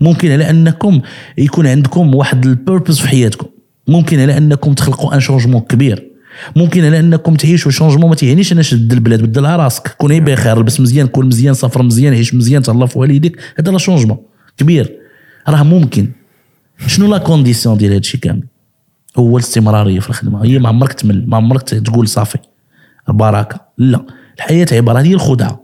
ممكن على أنكم يكون عندكم واحد ال purpose في حياتكم. ممكن على أنكم تخلقوا un changement كبير. ممكن على أنكم تعيشوا changement ما تيعنيش أنا شد البلاد بدلها راسك. كون بخير لبس مزيان كون مزيان سافر مزيان عيش مزيان تهلا في والديك. هذا راه changement كبير. راه ممكن. شنو la condition ديال هادشي كامل؟ هو الاستمرارية في الخدمة. هي ما عمرك تمل. ما عمرك تقول صافي. بركه لا. الحياة عبارة هي الخدعة.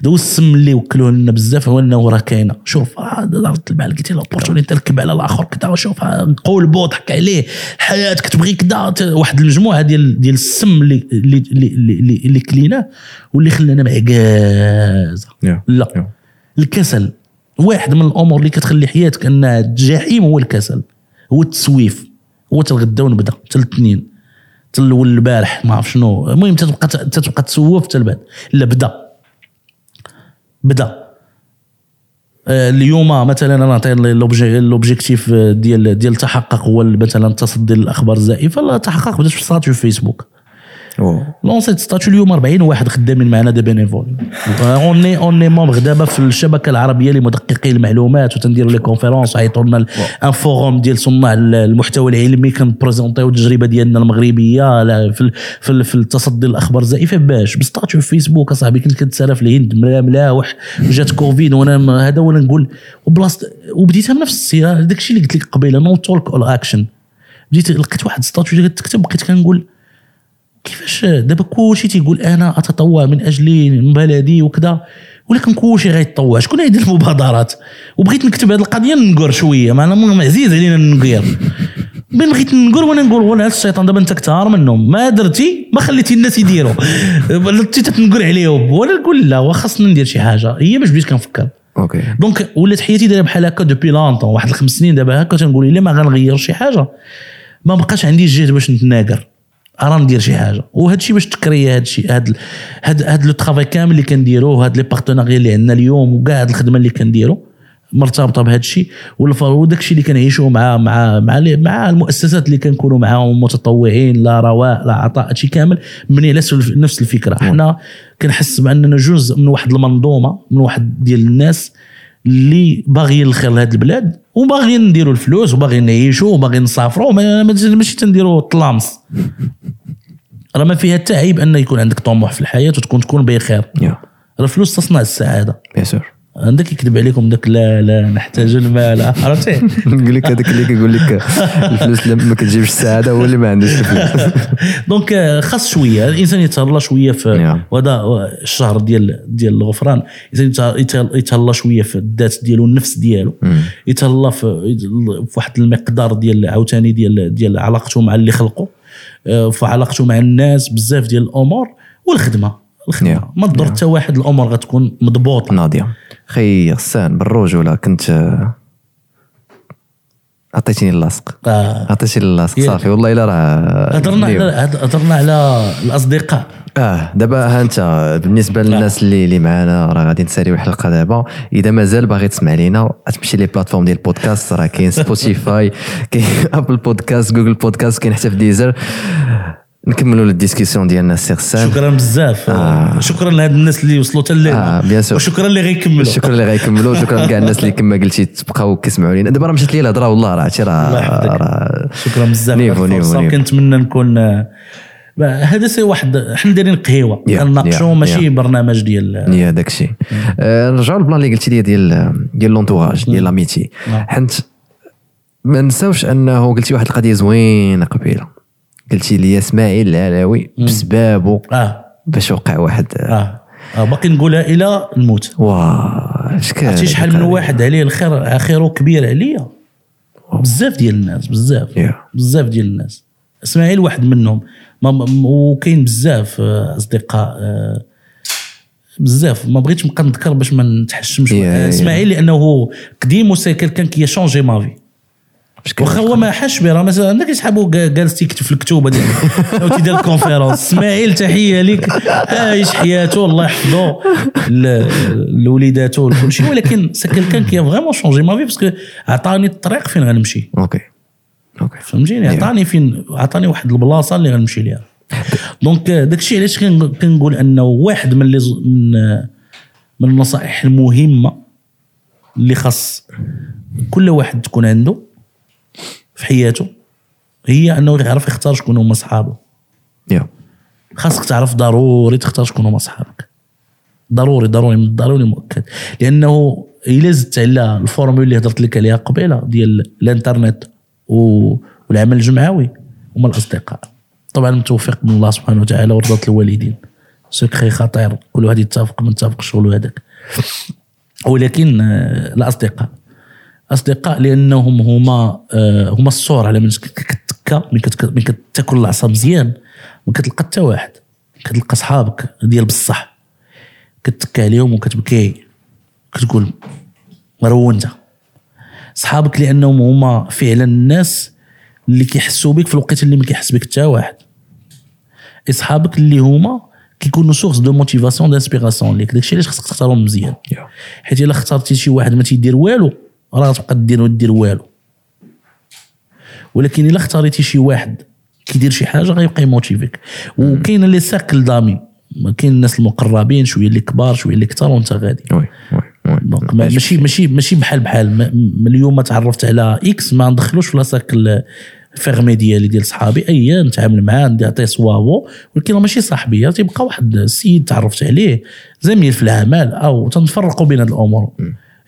دو السم اللي وكلوه لنا بزاف هو انه راه كاينة. شوف راه دارت البال قلتي l'opportunité تركب على الآخر كذا وشوف نقولبو ضحك عليه حياتك تبغي كذا واحد المجموعة ديال ديال السم اللي اللي اللي, اللي, اللي كليناه واللي خلانا معكازه. لا. الكسل. واحد من الأمور اللي كتخلي حياتك أنها جحيم هو الكسل هو التسويف. هو تا الغدا ونبدا تا الاثنين الأول البارح ما عرف شنو. المهم تتبقى تتبقى تسوف حتى لا بدا. بدا آه، اليوم مثلا أنا نعطي l'obj- l'objectif ديال ديال التحقق هو مثلا التصدي للاخبار الزائفة لا التحقق بدات في فيسبوك. لونسيت statut اليوم 40 واحد خدامين معنا des bénévoles on est on est membre دابا في الشبكه العربيه لمدققي المعلومات وتنديروا les conférences عيطوا لنا un forum ديال صناع المحتوى العلمي كنبريزونتيو التجربه ديالنا المغربيه في في في التصدي للاخبار الزائفه باش ب statut في فيسبوك اصاحبي كنت كنتسالى في الهند ملا- ملاوح وجات كوفيد وأنا هذا وأنا نقول وبلاصه وبديتها بنفس السيره داك الشيء اللي قلت لك قبيله no talk all action بديت لقيت واحد statut كتكتب بقيت كنقول كيفاش دابا كلشي تيقول أنا اتطوع من أجل من بلدي وكذا ولكن كلشي غيتطوع. شكون يدير المبادرات؟ وبغيت نكتب هذه القضية ننقر شوية معنا م- عزيز علينا ننقر. بين بغيت نقول وأنا نقول هاد الشيطان دابا أنت كثار منهم. ما درتي ما خليتي الناس يديروا. انت تنقر عليهم. وأنا نقول لا وخاصنا ندير شي حاجة. هي باش بديت كنفكر. Okay. Donc ولات حياتي دايرة بحال هكا depuis longtemps واحد الخمس سنين دابا هكا تنقول إلا ما غنغير شي حاجة ما بقاش عندي الجهد باش نتناقر. راه ندير شي حاجة. وهذا الشيء باش تكري هذا الشيء هذا هذا هذا le travail كامل اللي كنديروه وهاد les partenariats اللي عندنا اليوم وكاع هاد الخدمة اللي كنديرو مرتبطة بهذا الشيء وداك الشيء اللي كنعيشوه مع مع مع مع المؤسسات اللي كنكونوا معاهم متطوعين لا رواء لا عطاء هادشي كامل. مبني على نفس- الفكرة. حنا كنحس بأننا جزء من واحد المنظومة من واحد ديال الناس اللي باغيين الخير لهاد البلاد. وباغيين نديروا الفلوس وباغيين نعيشوا وباغيين نسافروا ما- ما- ماشي تنديروا طلامس. راه ما فيها حتى عيب أن يكون عندك طموح في الحياة وتكون تكون بخير. راه الفلوس تصنع السعادة. Bien sûr عندك يكذب عليكم داك لا لا نحتاج المال عرفتي؟ نقول لك هذاك اللي كيقول لك الفلوس ما كتجيبش السعادة هو اللي ما عندوش الفلوس. Donc آه، خاص شوية الإنسان يتهلا شوية في. وهذا الشهر ديال ديال الغفران. الإنسان يته- يته- يتهلا شوية في الذات ديالو النفس ديالو. يتهلا في واحد المقدار ديال عاوتاني ديال ديال علاقته مع اللي خلقه آه، في علاقته مع الناس بزاف ديال الأمور والخدمة. الخدمة. ما تضر حتى واحد الأمور غتكون مضبوطة. ناضية. خي غسان بالرجوله كنت آه، عطيتيني اللاصق. آه، عطيتيني اللاصق. صافي والله إلا راه هضرنا. على هضرنا على الأصدقاء. آه دابا ها أنت بالنسبة للناس اللي اللي معانا راه غادي نساليو الحلقة دابا. إذا مازال باغي تسمع لينا غتمشي les plateformes ديال البودكاست راه كاين Spotify كاين Apple Podcast Google Podcast كاين حتى في Deezer نكملوا ال discussion ديالنا السي غسان شكرا بزاف. آه. شكرا لهاد الناس اللي وصلوا حتى آه، bien sûr. وشكرا اللي غيكملوا. شكرا اللي غيكملوا. شكرا كاع الناس اللي كما قلتي تبقاو كيسمعوا لينا. دابا راه مشات لي الهضرة والله راه عرفتي راه شكرا بزاف. Niveau،. niveau، niveau. كنتمنى نكون هذا سي واحد حنا دايرين قهيوة. كنناقشوا ماشي. برنامج ديال يا داك الشيء آه، نرجعوا لل plan اللي قلتي لي ديال ديال لونتوراج ديال لاميتي نعم. حنت ما نساوش أنه قلتي واحد القضية زوينة قبيلة. قلتي لي اسماعيل العلاوي بسبابه آه. باش وقع واحد. آه, آه باقي نقولها إلى الموت. واه كان عرفتي شحال من واحد عليه الخير خيره كبير عليا؟ بزاف ديال الناس بزاف. Yeah. بزاف ديال الناس. إسماعيل واحد منهم. وكاين بزاف آه، أصدقاء آه، بزاف. ما بغيتش نبقى نذكر باش ما نتحشمش. Yeah, آه، yeah. إسماعيل لأنه قديم و c'est quelqu'un qui a changé ma vie. كان واخا هو ما حاش به راه مثلا عندك يسحبوا جالس تيكتب في الكتوبة ديال أو تيدير ال conférence إسماعيل تحية ليك. عايش حياته الله يحفظه. لوليداته وكل شيء. ولكن c'est quelqu'un qui vraiment a changé ma vie parce que عطاني الطريق فين غنمشي. Okay okay فهمتيني؟ عطاني فين عطاني واحد البلاصة اللي غنمشي ليها. Donc داك الشيء علاش كن- كنقول انه واحد من من من النصائح المهمة اللي خاص كل واحد تكون عنده في حياته هي أنه يعرف يختار شكون هما صحابه. Yeah. خاصك تعرف ضروري تختار شكون هما صحابك. ضروري ضروري من ضروري مؤكد. لأنه إلا زدت على ال formule اللي هضرت لك عليها قبيلة ديال الإنترنت و- والعمل الجمعوي هما الأصدقاء. طبعا متوفق من الله سبحانه وتعالى ورضا الوالدين. سكري خطير. كل واحد يتفق ما يتفقش شغل هذاك. ولكن آه، الأصدقاء. أصدقاء لأنهم هما آه، هما الصور على من كتكا من كتاكل العصا مزيان ما كتلقى حتى واحد كتلقى صحابك ديال بصح كتكا عليهم وكتبكي كتقول رونت صحابك لأنهم هما فعلا الناس اللي كيحسوا بك في الوقت اللي ما كيحس بك حتى واحد. اصحابك اللي هما كيكونوا source de motivation d'inspiration ليك داكشي علاش خصك تختارهم مزيان. يا حيت إلا اخترتي شي واحد ما تيدير والو راه غتبقى دير دير والو. ولكن إلا اختاريتي شي واحد كيدير شي حاجة غيبقى يموتيفيك. وكاين les cercles d'amis. كاين الناس المقربين شوية اللي كبار شوية اللي كثار وانت غادي. oui oui oui. donc ما- ماشي ماشي ماشي بحال بحال. ما- م- اليوم ما تعرفت على X ما ندخلوش في le cercle fermé ديالي ديال صحابي. ايا نتعامل معاه نعطيه صوابو ولكن ماشي صاحبي تيبقى واحد السيد تعرفت عليه زميل في العمل أو تنفرقوا بين هاد الأمور.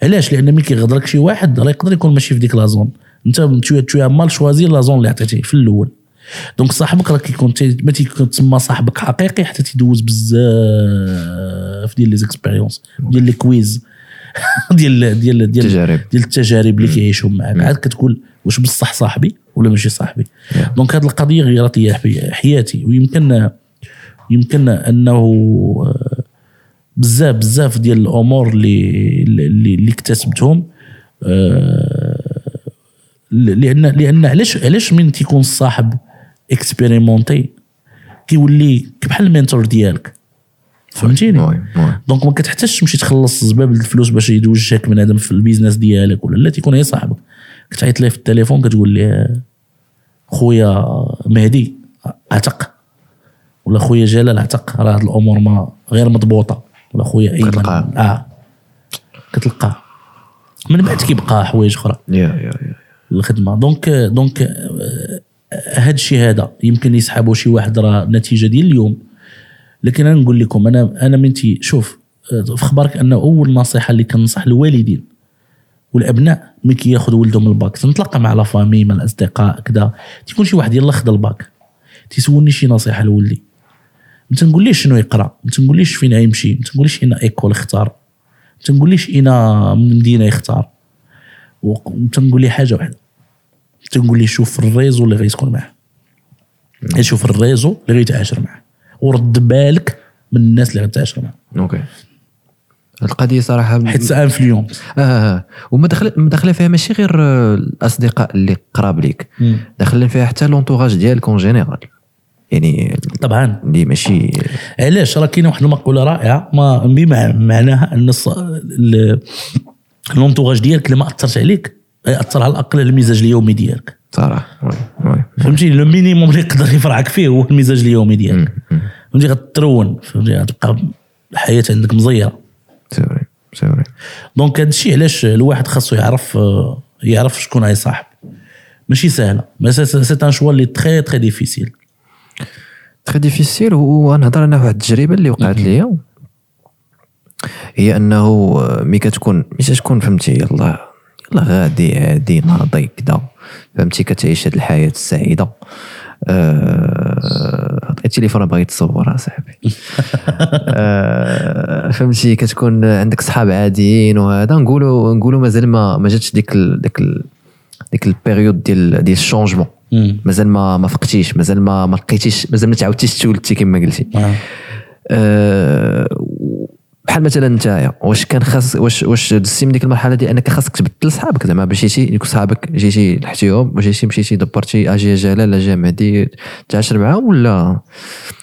علاش؟ لأن ملي كيغدرك شي واحد راه يقدر يكون ماشي في ديك la zone أنت t'as t'as mal choisi la zone اللي عطيتيه في الأول. donc صاحبك راه كيكون ما تيكون تسمى صاحبك حقيقي حتى تيدوز بزاف ديال les expériences ديال لي كويز ديال ديال ديال تجارب. ديال التجارب اللي كيعيشهم معك عاد كتقول واش بصح صاحبي ولا ماشي صاحبي. donc هذه القضية غيرت لي حي- حياتي. ويمكن يمكن أنه آه، بزاف بزاف ديال الأمور اللي اللي, اللي اكتسبتهم آه، لأن لأن علاش علاش من تيكون الصاحب expérimenté كيولي بحال ال mentor ديالك. فهمتيني؟ donc ما كتحتاجش تمشي تخلص زباب الفلوس باش يدوجك بنادم في ال business ديالك ولا لا تيكون هي صاحبك. كتعيط ليه في التليفون كتقول ليه خويا مهدي اعتق ولا خويا جلال اعتق راه هاد الأمور ما غير مضبوطة. ولا خويا ايمن. آه. كتلقاه من بعد كيبقى حوايج أخرى. يا يا يا الخدمة. donc donc آه، هاد الشيء هذا يمكن يسحبوا شي واحد راه نتيجة ديال اليوم. لكن أنا نقول لكم أنا أنا منتي شوف آه، في خبرك انه أول نصيحة اللي كنصح الوالدين والأبناء ملي كياخذ ولدهم الباك. تنتلاقى مع la famille مع الأصدقاء كذا. تيكون شي واحد يلا خد الباك. تيسولني شي نصيحة لولدي. ما تنقوليش شنو يقرأ ما تنقوليش فين يمشي ما تنقوليش اين école اختار. تنقوليش اين من مدينه يختار. وتنقول لي حاجة واحدة تنقول لي شوف ال réseau اللي غيسكن معاه. شوف ال réseau اللي غيتعاشر معاه. ورد بالك من الناس اللي غتعاشر معاه. OK. القضية صراحة حيت influence. آه آه. وما دخل ما داخله فيها ماشي غير آه، الأصدقاء اللي قراب ليك. داخلين فيها حتى l'entourage ديالك en général يعني طبعا. اللي ماشي. علاش؟ راه كاينة واحد المقولة رائعة ما بمع- معناها أن ال entourage ديالك اللي ما اثرش عليك ياثر على الأقل المزاج اليومي ديالك. صراحة oui oui. فهمتي le minimum اللي يقدر يفرعك فيه هو المزاج اليومي ديالك. فهمتي غترون فهمتي غتبقى الحياة عندك مزيرة. c'est vrai donc هذا الشيء علاش الواحد خاصو يعرف يعرف شكون هاي صاحب ماشي سهلة. c'est un choix اللي très très difficile très difficile ونهضر أنا واحد التجربة اللي وقعت ليا. هي أنه ملي كتكون ملي تكون فهمتي يلا يلا غادي عادي ناضي كدا. فهمتي كتعيش هاد الحياة السعيدة. آه، التليفون باغي تصور صاحبي آه، فهمتي كتكون عندك صحاب عاديين وهذا. نقولوا نقولوا مازال ما ما جاتش ديك ال ديك ال ديك ال période ديال ديال ال changement مازال ما ما فقتيش مازال ما ما لقيتيش مازال ما تعاودتيش تولدتي كما قلتي آه. أه بحال مثلا أنت واش كان خاص واش واش دزتي من ديك المرحلة ديال أنك خاصك تبدل صحابك زعما باش جيتي يكون صحابك جيتي لحتيهم وجيتي مشيتي دبرتي أجي جلال أجي مهدي تعاشر معاهم ولا؟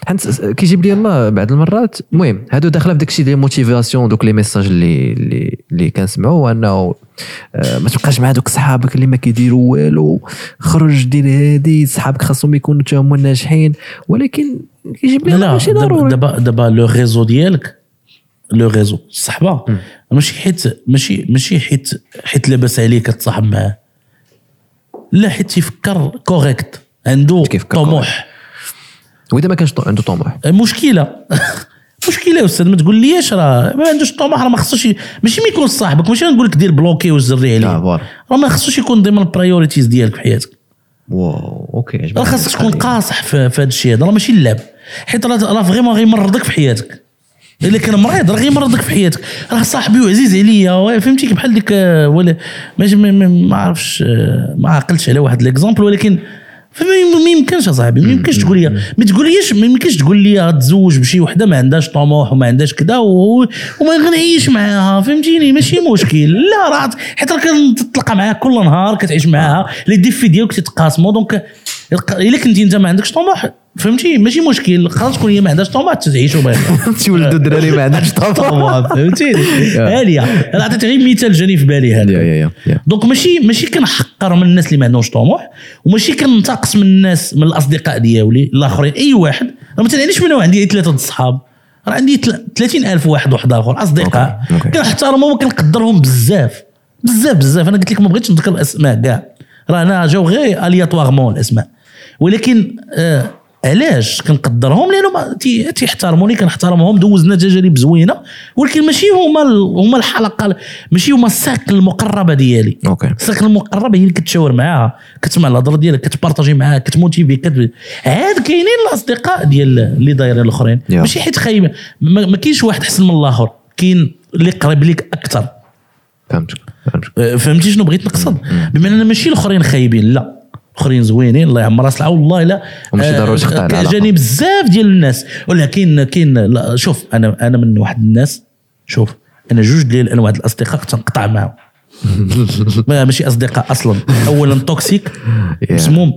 حيت كيجيب لي الله بعض المرات. المهم هادو داخلة في داك الشيء ديال ال motivation دوك les messages اللي اللي اللي كنسمعوا انه ما تبقاش مع دوك صحابك اللي ما كيديروا والو. خرج دير هادي صحابك خاصهم يكونوا تا هما ناجحين. ولكن كيجيب لي الله لا ماشي ضروري. دابا دابا le réseau ديالك le réseau. الصحبه ماشي حيت ماشي ماشي حيت حيت لاباس عليك تصاحب معاه. لا حيت تيفكر correct عنده طموح. وإذا ما كانش عنده طموح. مشكلة. مشكلة يا أستاذ ما تقول ليش راه ما عندوش طموح راه ما خصوش ماشي ما يكون صاحبك ماشي نقول لك دير bloquer وزري عليه. راه ما خصوش يكون ضمن ال priorities ديالك في حياتك. wow OK راه خاصك تكون. قاصح في, هذا الشيء هذا راه ماشي اللعب. حيت راه vraiment غيمرضك في حياتك. إلا كان مريض راه غيمرضك في حياتك. راه صاحبي وعزيز عليا فهمتي بحال ديك آه، ولا ما, ما, ما عرفش آه، ما عقلتش على واحد l'exemple ولكن فما ما يمكنش أصاحبي ما يمكنش تقول لي ما تقوليش ما يمكنش تقول لي تزوج بشي وحدة ما عندهاش طموح وما عندهاش كذا وما غنعيش معاها فهمتيني؟ ماشي مشكل. لا راه حيت راه كتطلق معاها كل نهار كتعيش معاها les défis ديالك تتقاسموا donc إلا كنتي أنت ما عندكش طموح فهمتي؟ ماشي مشكل. خلاص تكون هي ما عندهاش طموح تعيشوا بها تولدوا الدراري ما عندهاش طموح. فهمتيني هاليه أنا عطيت غير مثال جاني في بالي هذا. donc ماشي ماشي كنحقر من الناس اللي ما عندهمش طموح وماشي كنتقص من الناس من الأصدقاء ديالي الآخرين. أي واحد. راه ما تعنيش منه عندي ثلاثة الصحاب. راه عندي تل- 30 ألف واحد واحد آخر أصدقاء. كنحترمهم وكنقدرهم بزاف. بزاف بزاف. أنا قلت لك ما بغيتش نذكر الأسماء كاع. راه أنا جاو غير aléatoirement الأسماء. ولكن آه علاش كنقدرهم؟ لأنه ما- تي- تيحترموني كنحترمهم دوزنا تجارب زوينه ولكن ماشي هما هما الحلقة ماشي هما السيركل المقربة ديالي. OK. السيركل المقربة هي اللي كتشاور معاها كتسمع الهضرة ديالك كت partager معاها كت motiver كت... عاد كاينين الأصدقاء ديال اللي دايرين الأخرين. ماشي حيت خايبة. ما, ما كاينش واحد أحسن من الآخر. كاين اللي قريب ليك أكثر. فهمتك فهمتك. أه، فهمتي شنو بغيت نقصد؟ بمعنى أن ماشي الأخرين خايبين لا. الاخرين زوينين الله يعمر راس العون والله لا وماشي أه، ضروري تقطع. جاني بزاف ديال الناس. ولا كاين شوف أنا أنا من واحد الناس شوف أنا جوج ديال انواع الأصدقاء كنت نقطع معاهم. ما- ماشي أصدقاء أصلا. اولا toxique. مسموم.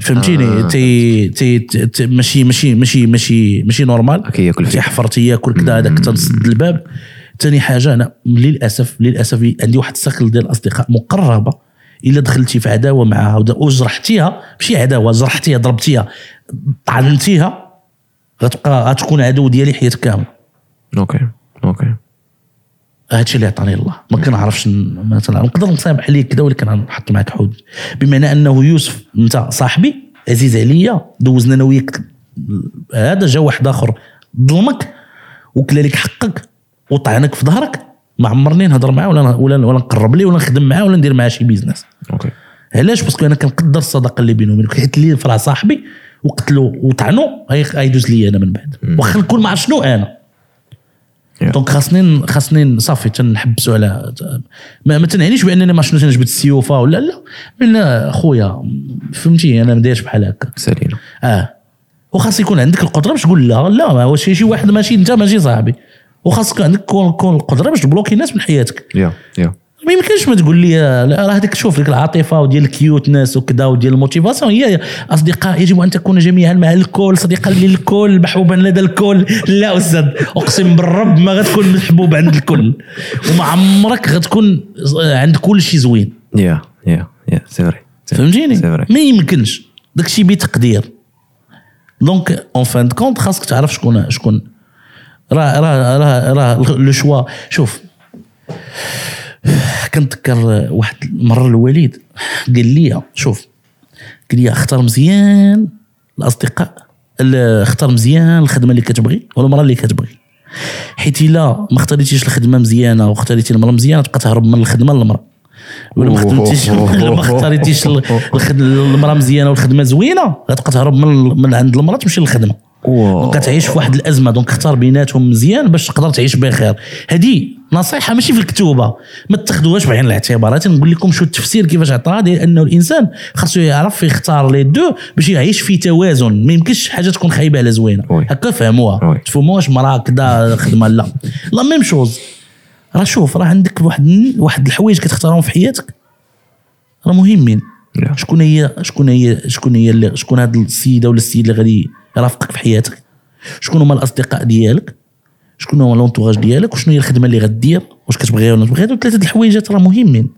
فهمتيني؟ آه. تي تي تي- ماشي ماشي ماشي ماشي ماشي normal كياكل فيك. تيحفر تياكل كذا هذاك تنسد الباب. ثاني حاجة أنا للأسف للأسف عندي واحد cercle ديال الأصدقاء مقربة. إلا دخلتي في عداوة معها. وجرحتيها ماشي عداوة جرحتيها ضربتيها طعنتيها غتبقى غتكون عدو ديالي حياتك كاملة. OK OK. هادشي اللي عطاني الله. ما كنعرفش مثلا نقدر نسامح عليك كذا ولكن نحط معك حدود. بمعنى أنه يوسف أنت صاحبي عزيز عليا دوزنا أنا وياك هذا جا واحد آخر ظلمك وكلا لك حقك وطعنك في ظهرك ما عمرني نهضر معاه ولا ولا ولا نقرب ليه ولا نخدم معاه ولا ندير معاه شي business OK علاش؟ parce que أنا كنقدر الصداقة اللي بيني وبينك حيت اللي فرع صاحبي وقتلو وطعنو غي- غيدوز لي أنا من بعد. واخا نكون ما عرف شنو؟ أنا. يا. donc خاصني خاصني صافي تنحبسوا على ما, ما تنعنيش بأنني ما شنو تنجبد السيوفه ولا لا. لا خويا فهمتي؟ أنا ما دايرش بحال هكا. سالينا آه. وخاص يكون عندك القدرة باش تقول لا لا شي شي واحد ماشي أنت ماشي صاحبي. وخاصك عندك كون كون القدره باش ت bloquer الناس من حياتك. يا يا. ما يمكنش ما تقول لي راه هذيك شوف ديك العاطفة وديال ال cuteness وكذا وديال ال motivation هي أصدقاء يجب أن تكون جميعا مع الكل صديقا للكل محبوبا لدى الكل. لا أستاذ أقسم بالرب ما غتكون محبوب عند الكل. وما عمرك غتكون عند كل شيء زوين. يا يا يا. c'est vrai فهمتيني؟ ما يمكنش. داكشي بتقدير. donc en fin de compte خاصك تعرف شكون شكون راه راه راه راه le choix شوف كنتذكر واحد المره الوالد قال لي شوف قال لي اختار مزيان الأصدقاء ال- اختار مزيان الخدمة اللي كتبغي والمراه اللي كتبغي حيت إلا ما اختاريتيش الخدمة مزيانة واختاريتي المراه مزيانة تبقى تهرب من الخدمة للمرأة ولا ما خدمتيش ولا ما اختاريتيش المرأة مزيانة والخدمة زوينة غتبقى تهرب من من عند المرأة تمشي للخدمة. donc كتعيش في واحد الأزمة donc اختار بيناتهم مزيان باش تقدر تعيش بخير. هذه نصيحة ماشي في الكتوبة. ما تاخذوهاش بعين الاعتبار نقول لكم شو التفسير كيفاش عطاها ديال أنه الإنسان خاصو يعرف يختار les deux باش يعيش في توازن. ما يمكنش حاجة تكون خايبة على زوينة. oui. هكا فهموها. تفهموهاش مراه كذا خدمة لا. la même chose. راه شوف راه عندك واحد واحد الحوايج كتختارهم في حياتك راه مهمين. نعم. شكون هي شكون هي شكون هي اللي شكون هاد السيدة ولا السيد اللي غادي يرافقك في حياتك؟ شكون هما الأصدقاء ديالك؟ شكون هو l'entourage ديالك؟ وشنو هي الخدمة اللي غدير؟ واش كتبغيها ولا تبغيها هادو ثلاثة الحوايجات راه مهمين.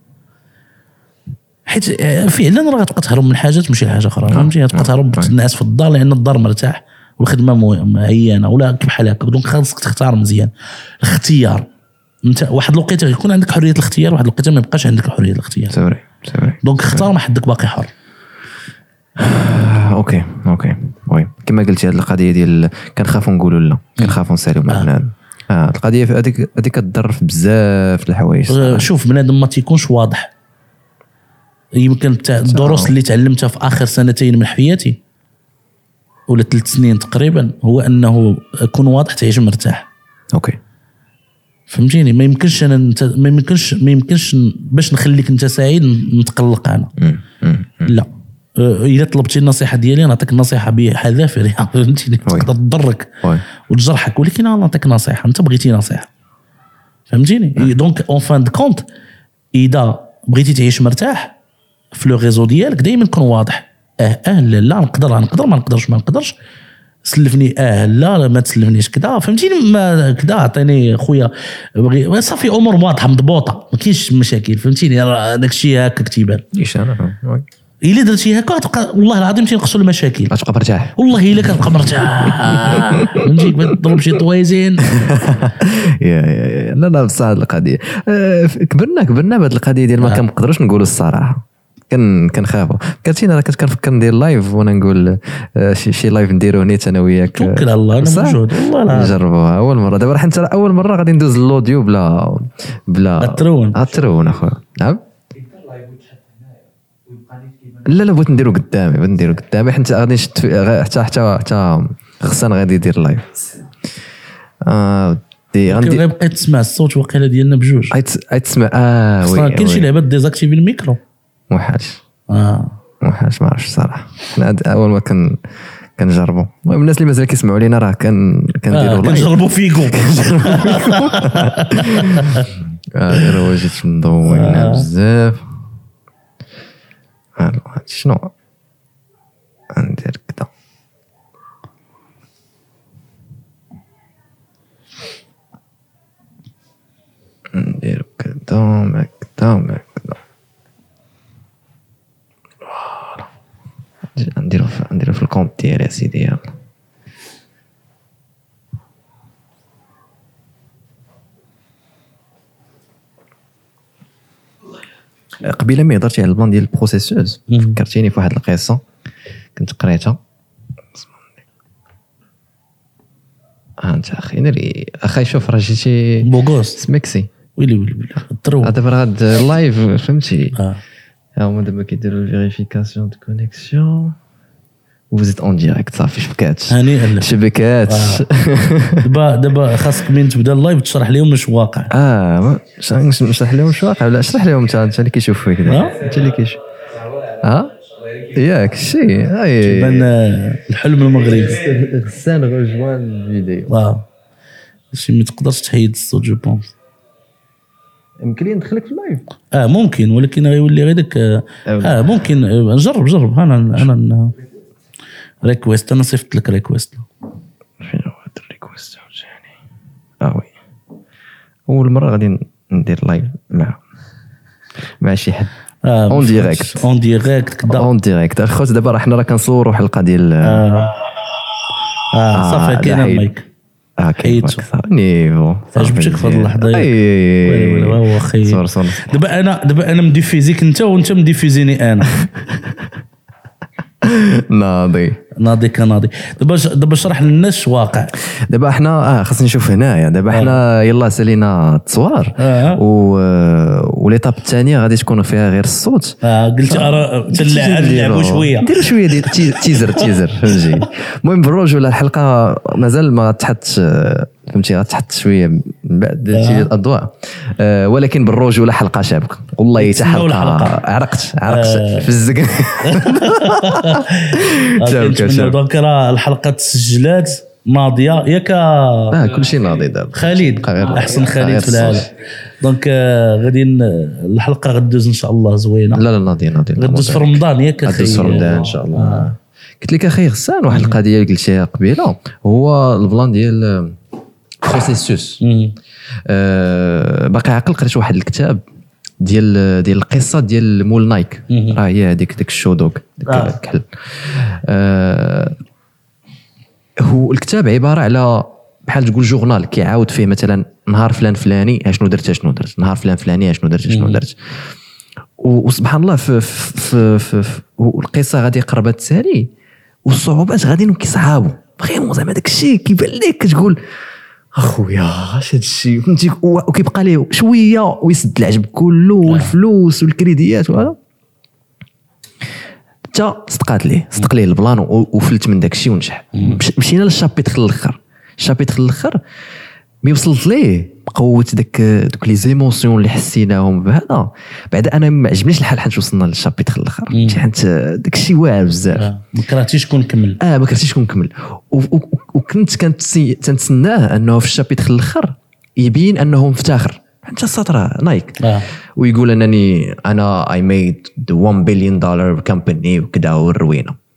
حيت آه، فعلا راه غتبقى تهرب من حاجة تمشي لحاجه أخرى. فهمتي؟ غتبقى تهرب نعم. تنعس في الدار لأن الدار مرتاح والخدمة معينة ولا بحال هكا. donc خاصك تختار مزيان. الاختيار. أنت واحد الوقيتة يكون عندك حرية الاختيار واحد الوقيتة ما يبقاش عندك حرية الاختيار. c'est vrai donc اختار ما حدك باقي حر. أوكي أوكي. وي. كما قلتي هذه القضية ديال كنخافوا نقولوا لا كنخافوا نسالوا مع بنادم آه القضية في هذيك هذيك كتضر في بزاف الحوايج آه، شوف بنادم ما تيكونش واضح. يمكن الدروس اللي تعلمتها في آخر سنتين من حياتي ولا ثلاث سنين تقريبا هو أنه كون واضح تعيش مرتاح. OK. فهمتيني؟ ما يمكنش أنا نت... ما يمكنش ما يمكنش باش نخليك أنت سعيد نتقلق أنا. مم، مم، مم. لا. آه، إذا طلبتي النصيحة ديالي نعطيك النصيحة بحذافير فهمتيني؟ oui. تقدر تضرك وتجرحك ولكن أنا نعطيك نصيحة أنت بغيتي نصيحة. فهمتيني؟ donc en fin de compte إذا بغيتي تعيش مرتاح في le réseau ديالك دائما كون واضح. أه أه لا لا نقدر نقدر ما نقدرش ما نقدرش. سلفني أه لا ما تسلفنيش كذا فهمتيني؟ ما كذا عطيني خويا. بغي صافي أمور واضحة مضبوطة ما كاينش مشاكل. فهمتيني؟ داك الشيء هكا كتيبان إيش أنا oui. إلا درتي هكا غتبقى والله العظيم تينقصوا المشاكل. غتبقى مرتاح. والله إلا كتبقى مرتاح. فهمتي؟ تضرب شي طويزين يا يا يا لا لا بصح هاد القضية. ف- كبرنا كبرنا بهاد القضية ديال ما آه. كنقدروش نقولوا الصراحة. كن كنخافوا. كرتينا راه كنت كنفكر ندير live وأنا نقول آه، شي شي live نديرو نيت أنا وياك. توكل على الله أنا؟ موجود. والله العظيم. نجربوها. أول مرة. دابا راح انت أول مرة غادي ندوز ال audio بلا بلا غترون. غترون أخويا. نعم؟ لا لا بغيت نديرو قدامي بغيت نديرو قدامي حيت غادي نشد حتى حتى حتى غسان غادي يدير live آه دي غندير غيبقى تسمع الصوت وقيله ديالنا بجوج. عيت عيت تسمع آه oui كاين شي. لعبات désactiver ال micro. موحاش آه. موحاش ما عرفتش الصراحه حنا أول ما كان كنجربوا المهم الناس اللي مازال كيسمعوا لينا راه كان كنديروا آه، كنجربوا فيكم آه غير هو جيت مضوينا بزاف. ألو هاد شنو ندير كدا ندير كدا ما كدا ما كدا voilà. نديرو في نديرو في ال compte ديالي اسيدي يلا قبيلة ملي هضرتي على ال plan ديال ال processus. فكرتيني في واحد القصة كنت قريتها. آه انت أخي ناري أخي شوف راه جيتي beau gosse سمكسي ويلي ويلي ويلي. آه، دابا راه ال live فهمتي؟ آه. هما دابا كيديروا vérification de connexion vous êtes en direct صافي شبكات هنيئا شبكات. دابا دابا خاصك من تبدا ال live تشرح لهم واش واقع. آه نشرح لهم شو واقع. ولا اشرح لهم انت انت اللي كيشوف فيك. انت اللي كيشوف ها؟ ياك شي. et ben آه، الحلم المغربي. غسان رجوان الفيديو. آه شي ما تقدرش تحيد الصوت je pense. يمكن لي ندخلك في ال live. آه ممكن ولكن غيولي غير داك آه. آه، ممكن آه، نجرب جرب. أنا أنا request أنا صيفط لك request فين هو هاد ال request عاوتاني آه وي. أول مرة غادي ندير لايف مع مع شي حد. اون ديريكت اون ديريكت كدا. اون ديريكت خوت دابا راه حنا راه كنصوروا حلقه ديال آه. آه صافي لا كاين. المايك. حيدتو. أكثر. نيفو. عجبتك في؟ ويلي ويلي، اي هو أخي دابا أنا دابا أنا مديفيزيك انت وأنت مديفيزيني أنا. ناضي. ناضي كناضي. دابا دابا شرح للناس واقع. دابا حنا آه خاصني نشوف هنايا. دابا حنا يلا سالينا التصوار آه. و... وليطاب الثانية غادي تكون فيها غير الصوت. آه قلت ارى نلعبوا شوية. نديروا شوية ديال تي- تيزر تيزر فهمتي؟ المهم بالرجوله الحلقة مازال ما تحط فهمتي؟ غتحط شوية من بعد تيجي الأضواء. آه، ولكن بالرجوله حلقة شابكه والله حتى حلقه. عرقت عرقت. في الزق. كنتمنى. donc راه الحلقة تسجلات ناضية. ياك آه كل شيء ناضي دابا. خالد أحسن خالد في العالم. donc آه، غادي الحلقة غدوز إن شاء الله زوينة. لا لا ناضي ناضي غدوز في رمضان ياك أخي غدوز في رمضان إن شاء الله. قلت لك أخي غسان واحد القضية اللي قلتيها قبيلة. هو ال plan ديال processus. آه، باقي عاقل قريت واحد الكتاب ديال ديال القصة ديال مول Nike. راه هي هذيك ديك ال Shoe Dog ديك آه. الكحل آه، هو الكتاب عبارة على بحال تقول journal كيعاود فيه مثلا نهار فلان فلاني اشنو درت اشنو درت نهار فلان فلاني اشنو درت اشنو. درت وسبحان الله في في في, في, والقصة غادي قربت تسالي والصعوبات غاديين كيصعابوا vraiment زعما داك الشيء كيبان لك كتقول أخويا اش هاد الشيء. فهمتي وكيبقى ليه شوية ويسد العجب كله والفلوس والكريديات وهذا. حتى صدقات ليه صدق ليه ال plan وفلت من داك الشيء ونجح. مش- مشينا لل chapitre الأخر. ال chapitre الأخر ملي وصلت ليه. بقوة داك دوك les émotions اللي حسيناهم بهذا. بعد أنا ما عجبنيش الحال حيت وصلنا لل chapitre الأخر. حيت داك الشيء واعر بزاف. آه، ما كرهتيش كون كمل. آه ما كرهتيش كون و- وكنت تنتسناه أنه في ال chapitre الأخر يبين أنه مفتخر. انت السطر Nike. آه. ويقول أنني أنا I made the 1 billion dollar company وكذا والروينة.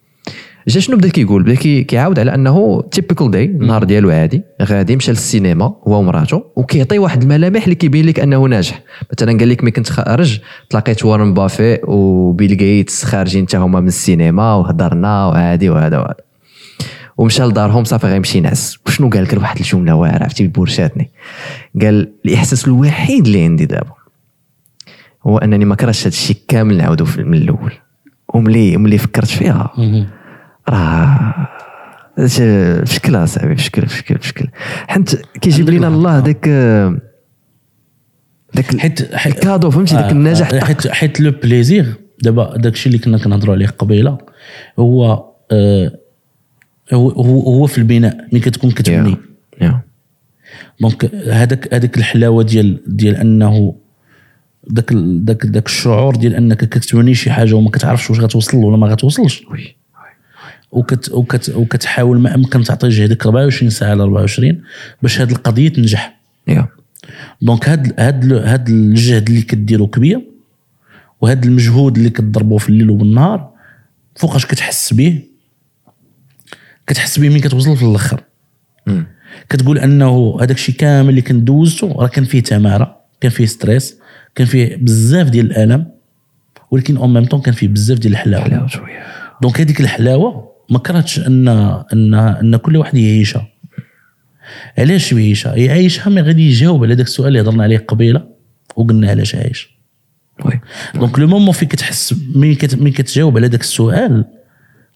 جا شنو بدا كيقول؟ بدا كي- كيعاود على أنه typical day النهار ديالو عادي غادي مشى للسينما هو ومراته وكيعطي واحد الملامح اللي كيبين لك أنه ناجح. مثلا قال لك ملي كنت خارج تلاقيت وارن بافي وبيل غيتس خارجين حتى هما من السينما وهضرنا وعادي وهذا وهذا. ومشى لدارهم صافي غيمشي ينعس. وشنو قال قال واحد الجملة واعرة عرفتي بورشاتني؟ قال الإحساس الوحيد اللي عندي دابا هو أنني ما كرهتش هذا الشيء كامل نعاودو من الأول. وملي ملي فكرت فيها. راه هادشي بشكل اصاحبي بشكل بشكل بشكل. حيت كيجيب لنا الله داك داك حيت حيت ال cadeau فهمتي؟ داك آه، النجاح آه، حيت حيت le plaisir دابا داكشي اللي كنا كنهضروا عليه قبيلة هو آه هو هو في البناء ملي كتكون كتبني. donc هذاك هذيك الحلاوة ديال ديال أنه داك داك داك الشعور ديال أنك كتبني شي حاجة وما كتعرفش واش غتوصل ولا ما غتوصلش. oui. وكت وكت وكتحاول ما أمكن تعطي جهدك 24 ساعة على 24 باش هذه القضية تنجح. يا. donc هاد هاد هاد الجهد اللي كديرو كبير وهاد المجهود اللي كتضربو في الليل وبالنهار فوقاش كتحس به كتحس به ملي كتوصل في الأخر. كتقول أنه هذاك الشيء كامل اللي كنت دوزته راه كان فيه تمارة كان فيه stress كان فيه بزاف ديال الألم ولكن en même temps كان فيه بزاف ديال الحلاوة. donc هذيك الحلاوة ما كرهتش ان ان إن كل واحد يعيشها. علاش يعيشها؟ يعيشها ملي غادي يجاوب على ذاك السؤال اللي هضرنا عليه قبيلة وقلنا علاش عايش. oui. donc le moment فين كتحس ملي كت- ملي كتجاوب على ذاك السؤال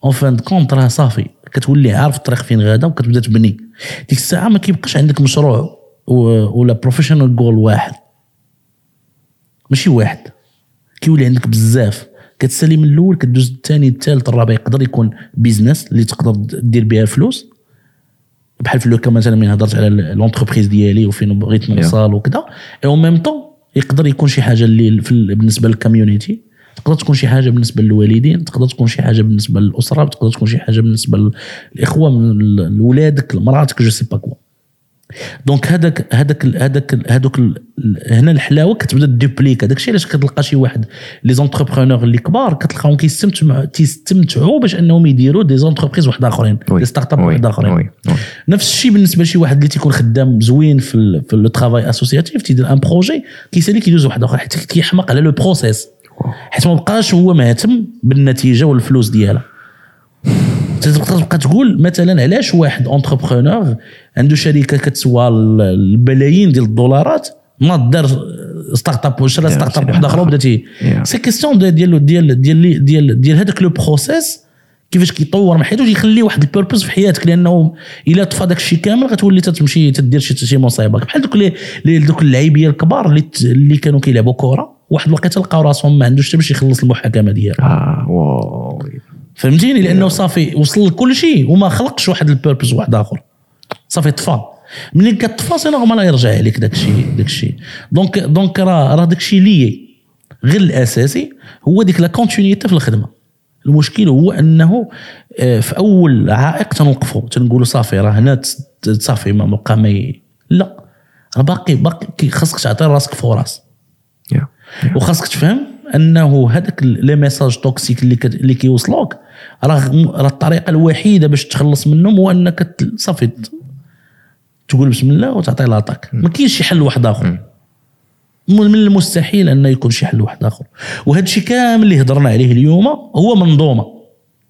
en fin de compte راه صافي. كتولي عارف الطريق فين غادا وكتبدا تبني. ديك الساعة ما كيبقاش عندك مشروع ولا professional goal واحد. ماشي واحد. كيولي عندك بزاف. كتسالي من الأول كدوز الثاني الثالث الرابع يقدر يكون business اللي تقدر دير بها فلوس. بحال في le cas مثلا من هضرت على l'entreprise ديالي وفين بغيت نوصل وكذا et en même temps يقدر يكون شي حاجة اللي بالنسبة لل community تقدر تكون شي حاجة بالنسبة للوالدين تقدر تكون شي حاجة بالنسبة للأسرة تقدر تكون شي حاجة بالنسبة للاخوه من لولادك لمراتك je sais pas quoi donc هذاك هذاك هذاك هذوك هنا الحلاوة كتبدا d'où plus هذاك الشيء علاش كتلقى شي واحد. les entrepreneurs اللي كبار كتلقاهم كيستمتعوا تيستمتعوا باش أنهم يديروا des entreprises واحد آخرين. des startups. واحد آخرين. نفس الشيء بالنسبة لشي واحد اللي تيكون خدام زوين في في le travail associatif تيدير un projet كيسالي كيدوز واحد آخر حيت كيحماق على le process حيت ما بقاش هو مهتم بالنتيجة والفلوس ديالها. تقدر تبقى تقول مثلا علاش واحد entrepreneur عنده شركة كتسوى ال- البلايين ديال الدولارات ما دار startup وشرا startup واحدة أخرى وبدا تي Yeah. c'est question ديال ديال ديال ديال ديال هذاك le process كيفاش كيطور من حياته يخلي واحد ال purpose في حياتك لأنه إلا طفى داك الشيء كامل غتولي تتمشي تدير شي شي مصيبة. بحال دوك لي لي- دوك اللعيبيه الكبار اللي اللي كانوا كيلعبوا كره واحد الوقيته لقاو راسهم ما عندوش حتى باش يخلص المحاكمة ديالو. آه wow فهمتيني؟ لأنه صافي وصل لكل شيء وما خلقش واحد ال purpose واحد آخر. صافي طفى. ملي كطفى c'est normal يرجع عليك داك الشيء داك الشيء. donc donc راه راه داك الشيء لي غير الأساسي هو ديك la continuité في الخدمة. المشكل هو أنه آه، في أول عائق تنوقفوا تنقولوا صافي راه هنا صافي ما بقى ما لا. راه باقي باقي خاصك تعطي راسك فرص يا وخاصك تفهم أنه هذاك les messages toxiques اللي كت... اللي كيوصلوك راه راه الطريقة الوحيدة باش تخلص منهم هو أنك صافي تقول بسم الله وتعطي l'attaque ما كاينش شي حل واحد آخر. من المستحيل أن يكون شي حل واحد آخر. وهذا الشيء كامل اللي هضرنا عليه اليوم هو منظومة.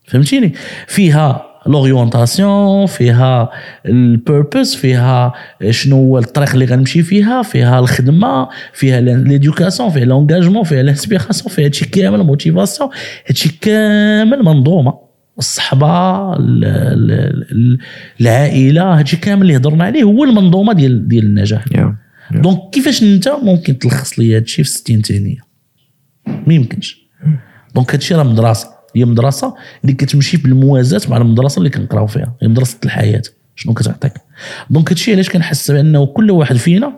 فهمتيني؟ فيها l'orientation فيها ال purpose فيها شنو هو الطريق اللي غنمشي فيها فيها الخدمه فيها l'éducation فيها l'engagement فيها ال inspiration فيها هادشي كامل motivation هادشي كامل منظومه الصحبه ال- ال- ال- العائله هادشي كامل اللي هضرنا عليه هو المنظومه ديال ديال النجاح يا donc كيفاش انت ممكن تلخص لي هادشي في 60 ثانية ما يمكنش donc هادشي راه مدرسه هي مدرسة اللي كتمشي بالموازاه مع المدرسة اللي كنقراو فيها. هي مدرسة الحياة. شنو كتعطيك؟ donc هادشي علاش كنحس بأنه كل واحد فينا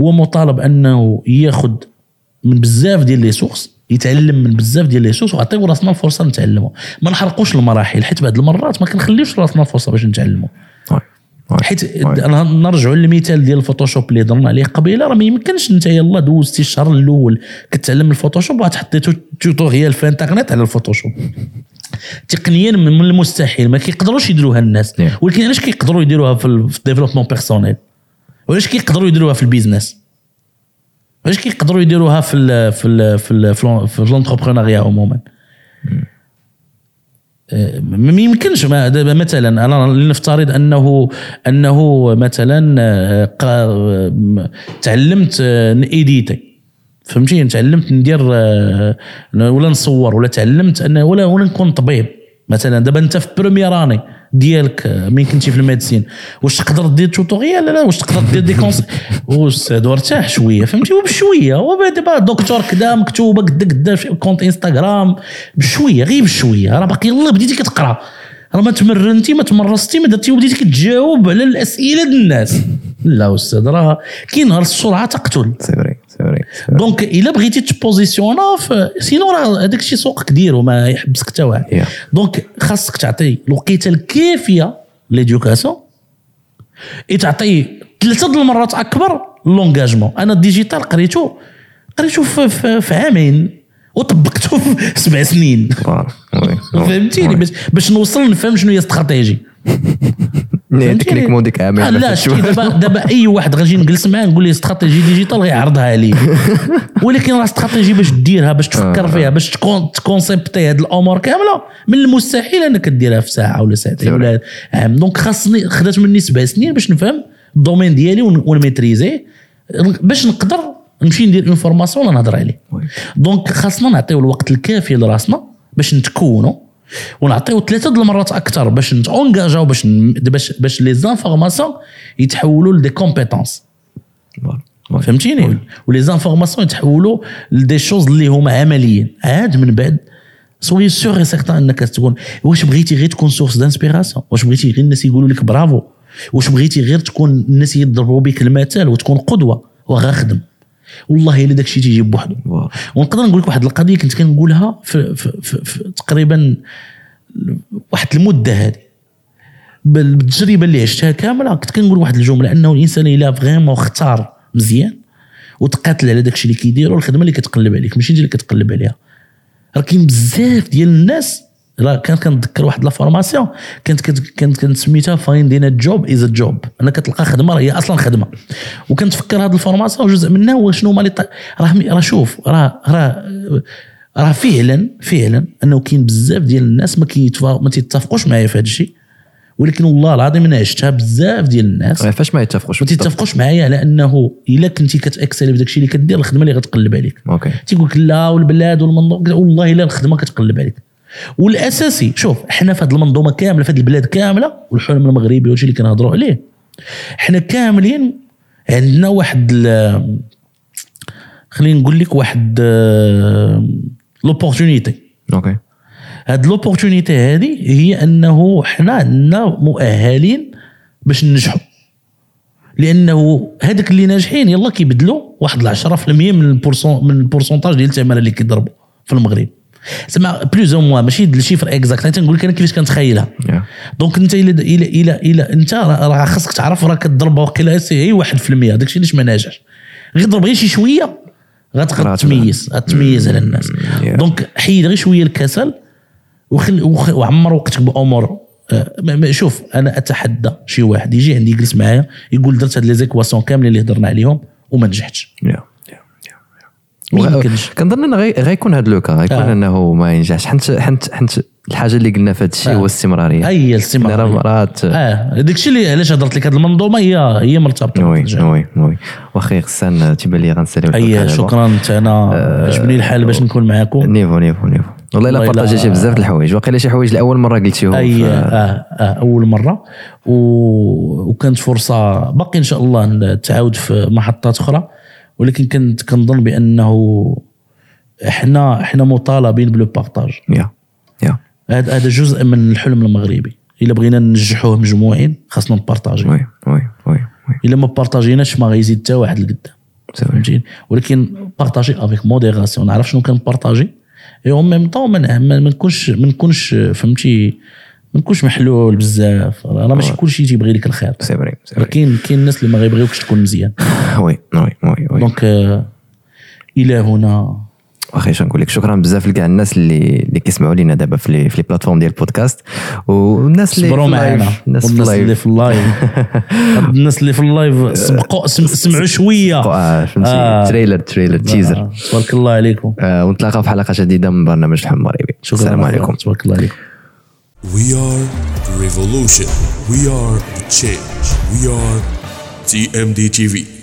هو مطالب أنه ياخذ من بزاف ديال les sources يتعلم من بزاف ديال les sources وعطيو راسنا الفرصة نتعلموا ما نحرقوش المراحل حيت بعض المرات ما كنخليوش راسنا الفرصة باش نتعلموا. حيت. أنا نرجعوا للمثال ديال ال Photoshop اللي هضرنا عليه قبيلة. راه ما يمكنش انت يلا دوزتي الشهر الأول كتعلم ال Photoshop tu- tutorial في الانترنت على ال Photoshop. تقنيا من المستحيل. ما كيقدروش يديروها الناس. Yeah. ولكن علاش كيقدروا يديروها في ال- في ال développement personnel وعلاش كيقدروا يديروها في ال business علاش كيقدروا يديروها في ال في ال في ال في ال entrepreneuriat عموما؟ ما ما يمكنش مثلا أنا لنفترض انه أنه مثلا آه، م- تعلمت آه، نيديتي فهمتي؟ تعلمت ندير آه، ولا نصور ولا تعلمت أنا ولا ولا نكون طبيب. مثلا دابا أنت في بروميير اني ديالك مين كنتي في الميديسين واش تقدر دير توتوريال لا واش تقدر دير دي كونس أستاذ وارتاح شوية فهمتي؟ وبشوية ودابا دكتور كذا مكتوبة قد قدا في كونت انستغرام بشوية غير بشوية راه باقي يلا بديتي كتقرأ. راه ما تمرنتي ما تمرستي ما درتي وبديتي كتجاوب على الأسئلة ديال الناس. لا أستاذ راه كي نهار السرعة تقتل سي فري سي فري. دونك إلا بغيتي تبوزيسيونا سينو راه هذاك الشيء سوقك ديرو ما يحبسك حتى واحد. دونك خاصك تعطي الوقيتة الكافية ليديوكاسيون تعطي ثلاثة المرات أكبر لونجاجمون أنا الديجيتال قريته قريته في, في, في عامين وطبقته في سبع سنين. فهمتيني. باش باش نوصل نفهم شنو هي stratégie techniquement ديك عامين آه لا شتي. دابا دابا أي واحد غنجي نجلس معاه نقول له stratégie digitale غيعرضها لي ولكن راه استراتيجي باش ديرها باش تفكر فيها باش تكون ت concepter هاد الأمور كاملة من المستحيل أنك ديرها في ساعة ولا ساعتين ولا عام. donc خاصني خدات مني سبع سنين باش نفهم ال domaine ديالي ون- ون maîtriser. باش نقدر نمشي ندير une formation ولا نهضر عليه. donc خاصنا نعطيو الوقت الكافي لراسنا باش نتكونوا. ونعطيو ثلاثة د المرات أكثر باش نتونجاجاو باش باش باش les informations يتحولوا ل des compétences. فهمتيني؟ و les informations يتحولوا ل des choses اللي هما عمليين. عاد من بعد سوي سيغ سيغتان إنك تكون. واش بغيتي غير تكون source d'inspiration واش بغيتي غير الناس يقولوا لك برافو؟ واش بغيتي غير تكون الناس يضربوا بك المثال وتكون قدوة؟ وغا خدم. والله إلا داك الشيء تيجي بوحدو. ونقدر نقول لك واحد القضية كنت كنقولها في, في, في, في تقريبا واحد المدة هذه. بال- بالتجربة اللي عشتها كاملة كنت كنقول واحد الجملة أنه الإنسان إلا vraiment اختار مزيان وتقاتل على داك الشيء اللي كيديرو الخدمة اللي كتقلب عليك ماشي انت اللي كتقلب عليها. راه كاين بزاف ديال الناس راه كانت كنتذكر واحد la formation كانت كانت كانت سميتها finding job is job. أنا كتلقى خدمة راه هي أصلا خدمة. وكنتفكر هذه ال formation جزء منها هو شنو هما لي ط- راه راه شوف راه راه راه فعلا فعلا أنه كاين بزاف ديال الناس ما ما تيتفقوش معايا في هذا الشيء ولكن والله العظيم أنا عشتها بزاف ديال الناس. فاش ما يتفقوش ما تيتفقوش معايا على أنه إلا كنتي كت exceller في داك الشيء اللي كدير الخدمة اللي غتقلب عليك. okay. تيقول لك لا والبلاد والمنظومه كذا. والله إلا الخدمة كتقلب عليك. والأساسي شوف حنا في هذه المنظومة كاملة في هذه البلاد كاملة والحلم المغربي والشيء اللي كنهضروا عليه حنا كاملين عندنا واحد خليني نقول لك واحد l'opportunité okay هاد l'opportunité هذه هي أنه حنا عندنا مؤهلين باش ننجحوا. لأنه هذاك اللي ناجحين يلا كيبدلوا واحد 10% من ال pourcent من ال pourcentage ديال الثمن اللي كيضربوا في المغرب. زعما plus ou moins ماشي ال chiffre exact أنا تنقول لك أنا كيفاش كنتخيلها. Yeah. donc انت إلى إلى إلى إلى أنت راه خاصك تعرف راه كتضرب واقيلا هي 1% هذاك الشيء علاش ما ناجحش. غير ضرب غير شي شوية غتقدر تميز غتميز على الناس. Yeah. donc حيد غير شوية الكسل وخل وخ- وعمر وقتك بأمور. آه، شوف أنا أتحدى شي واحد يجي عندي يجلس معايا يقول درت هاد les équations كاملين اللي هضرنا عليهم وما نجحتش. يا يا يا ما وغ- يمكنش. كنظن انه غي- غيكون هذا le cas غيكون آه. إنه ما ينجحش. حنت حنت حنت الحاجة اللي قلنا في هذا الشيء هو الاستمرارية. هي الاستمرار راه مرات آه. داك الشيء اللي علاش هضرت لك هاد المنظومة هي هي مرتبطة oui. oui oui. واخي غسان تيبان لي غنساليو أي شكرا أنت أنا عجبني الحال باش نكون معاكم. niveau niveau niveau. والله إلا partagé تي بزاف د الحوايج. واقيلا شي حوايج لأول مرة قلتيهم أي آه آه أول مرة. و... وكانت فرصة باقي إن شاء الله نتعاود في محطات أخرى. ولكن كنت كنظن بأنه إحنا إحنا مطالبين ب le partage يا يا. هذا هذا جزء من الحلم المغربي. إلا بغينا ننجحوه مجموعين خاصنا ن partager oui oui oui oui. إلا ما partagé ناش ما غيزيد حتى واحد لقدام. فهمتيني؟ ولكن partager avec modération نعرف شنو كن partager. et en même temps ما ما نكونش ما نكونش فهمتي ما نكونش محلول بزاف. راه ماشي كلشي تيبغي لك الخير. c'est vrai. كاين كاين الناس اللي ما غيبغيوكش تكون مزيان. oui oui oui oui. donc آه، إلى هنا. واخي شنو نقول لك؟ شكرا بزاف لكاع الناس اللي اللي كيسمعوا لينا دابا في les في les plateformes ديال البودكاست. والناس اللي صبروا معنا. الناس اللي في ال live الناس اللي في ال live سبقوا سم- سمعوا شوية. آه، فهمتي. آه. trailer trailer teaser. آه، تبارك الله عليكم. آه، ونتلاقاو في حلقة جديدة من برنامج الحلم المغربي شكرا. السلام عليكم. تبارك الله عليكم. We are the revolution. We are the change. We are TMD TV.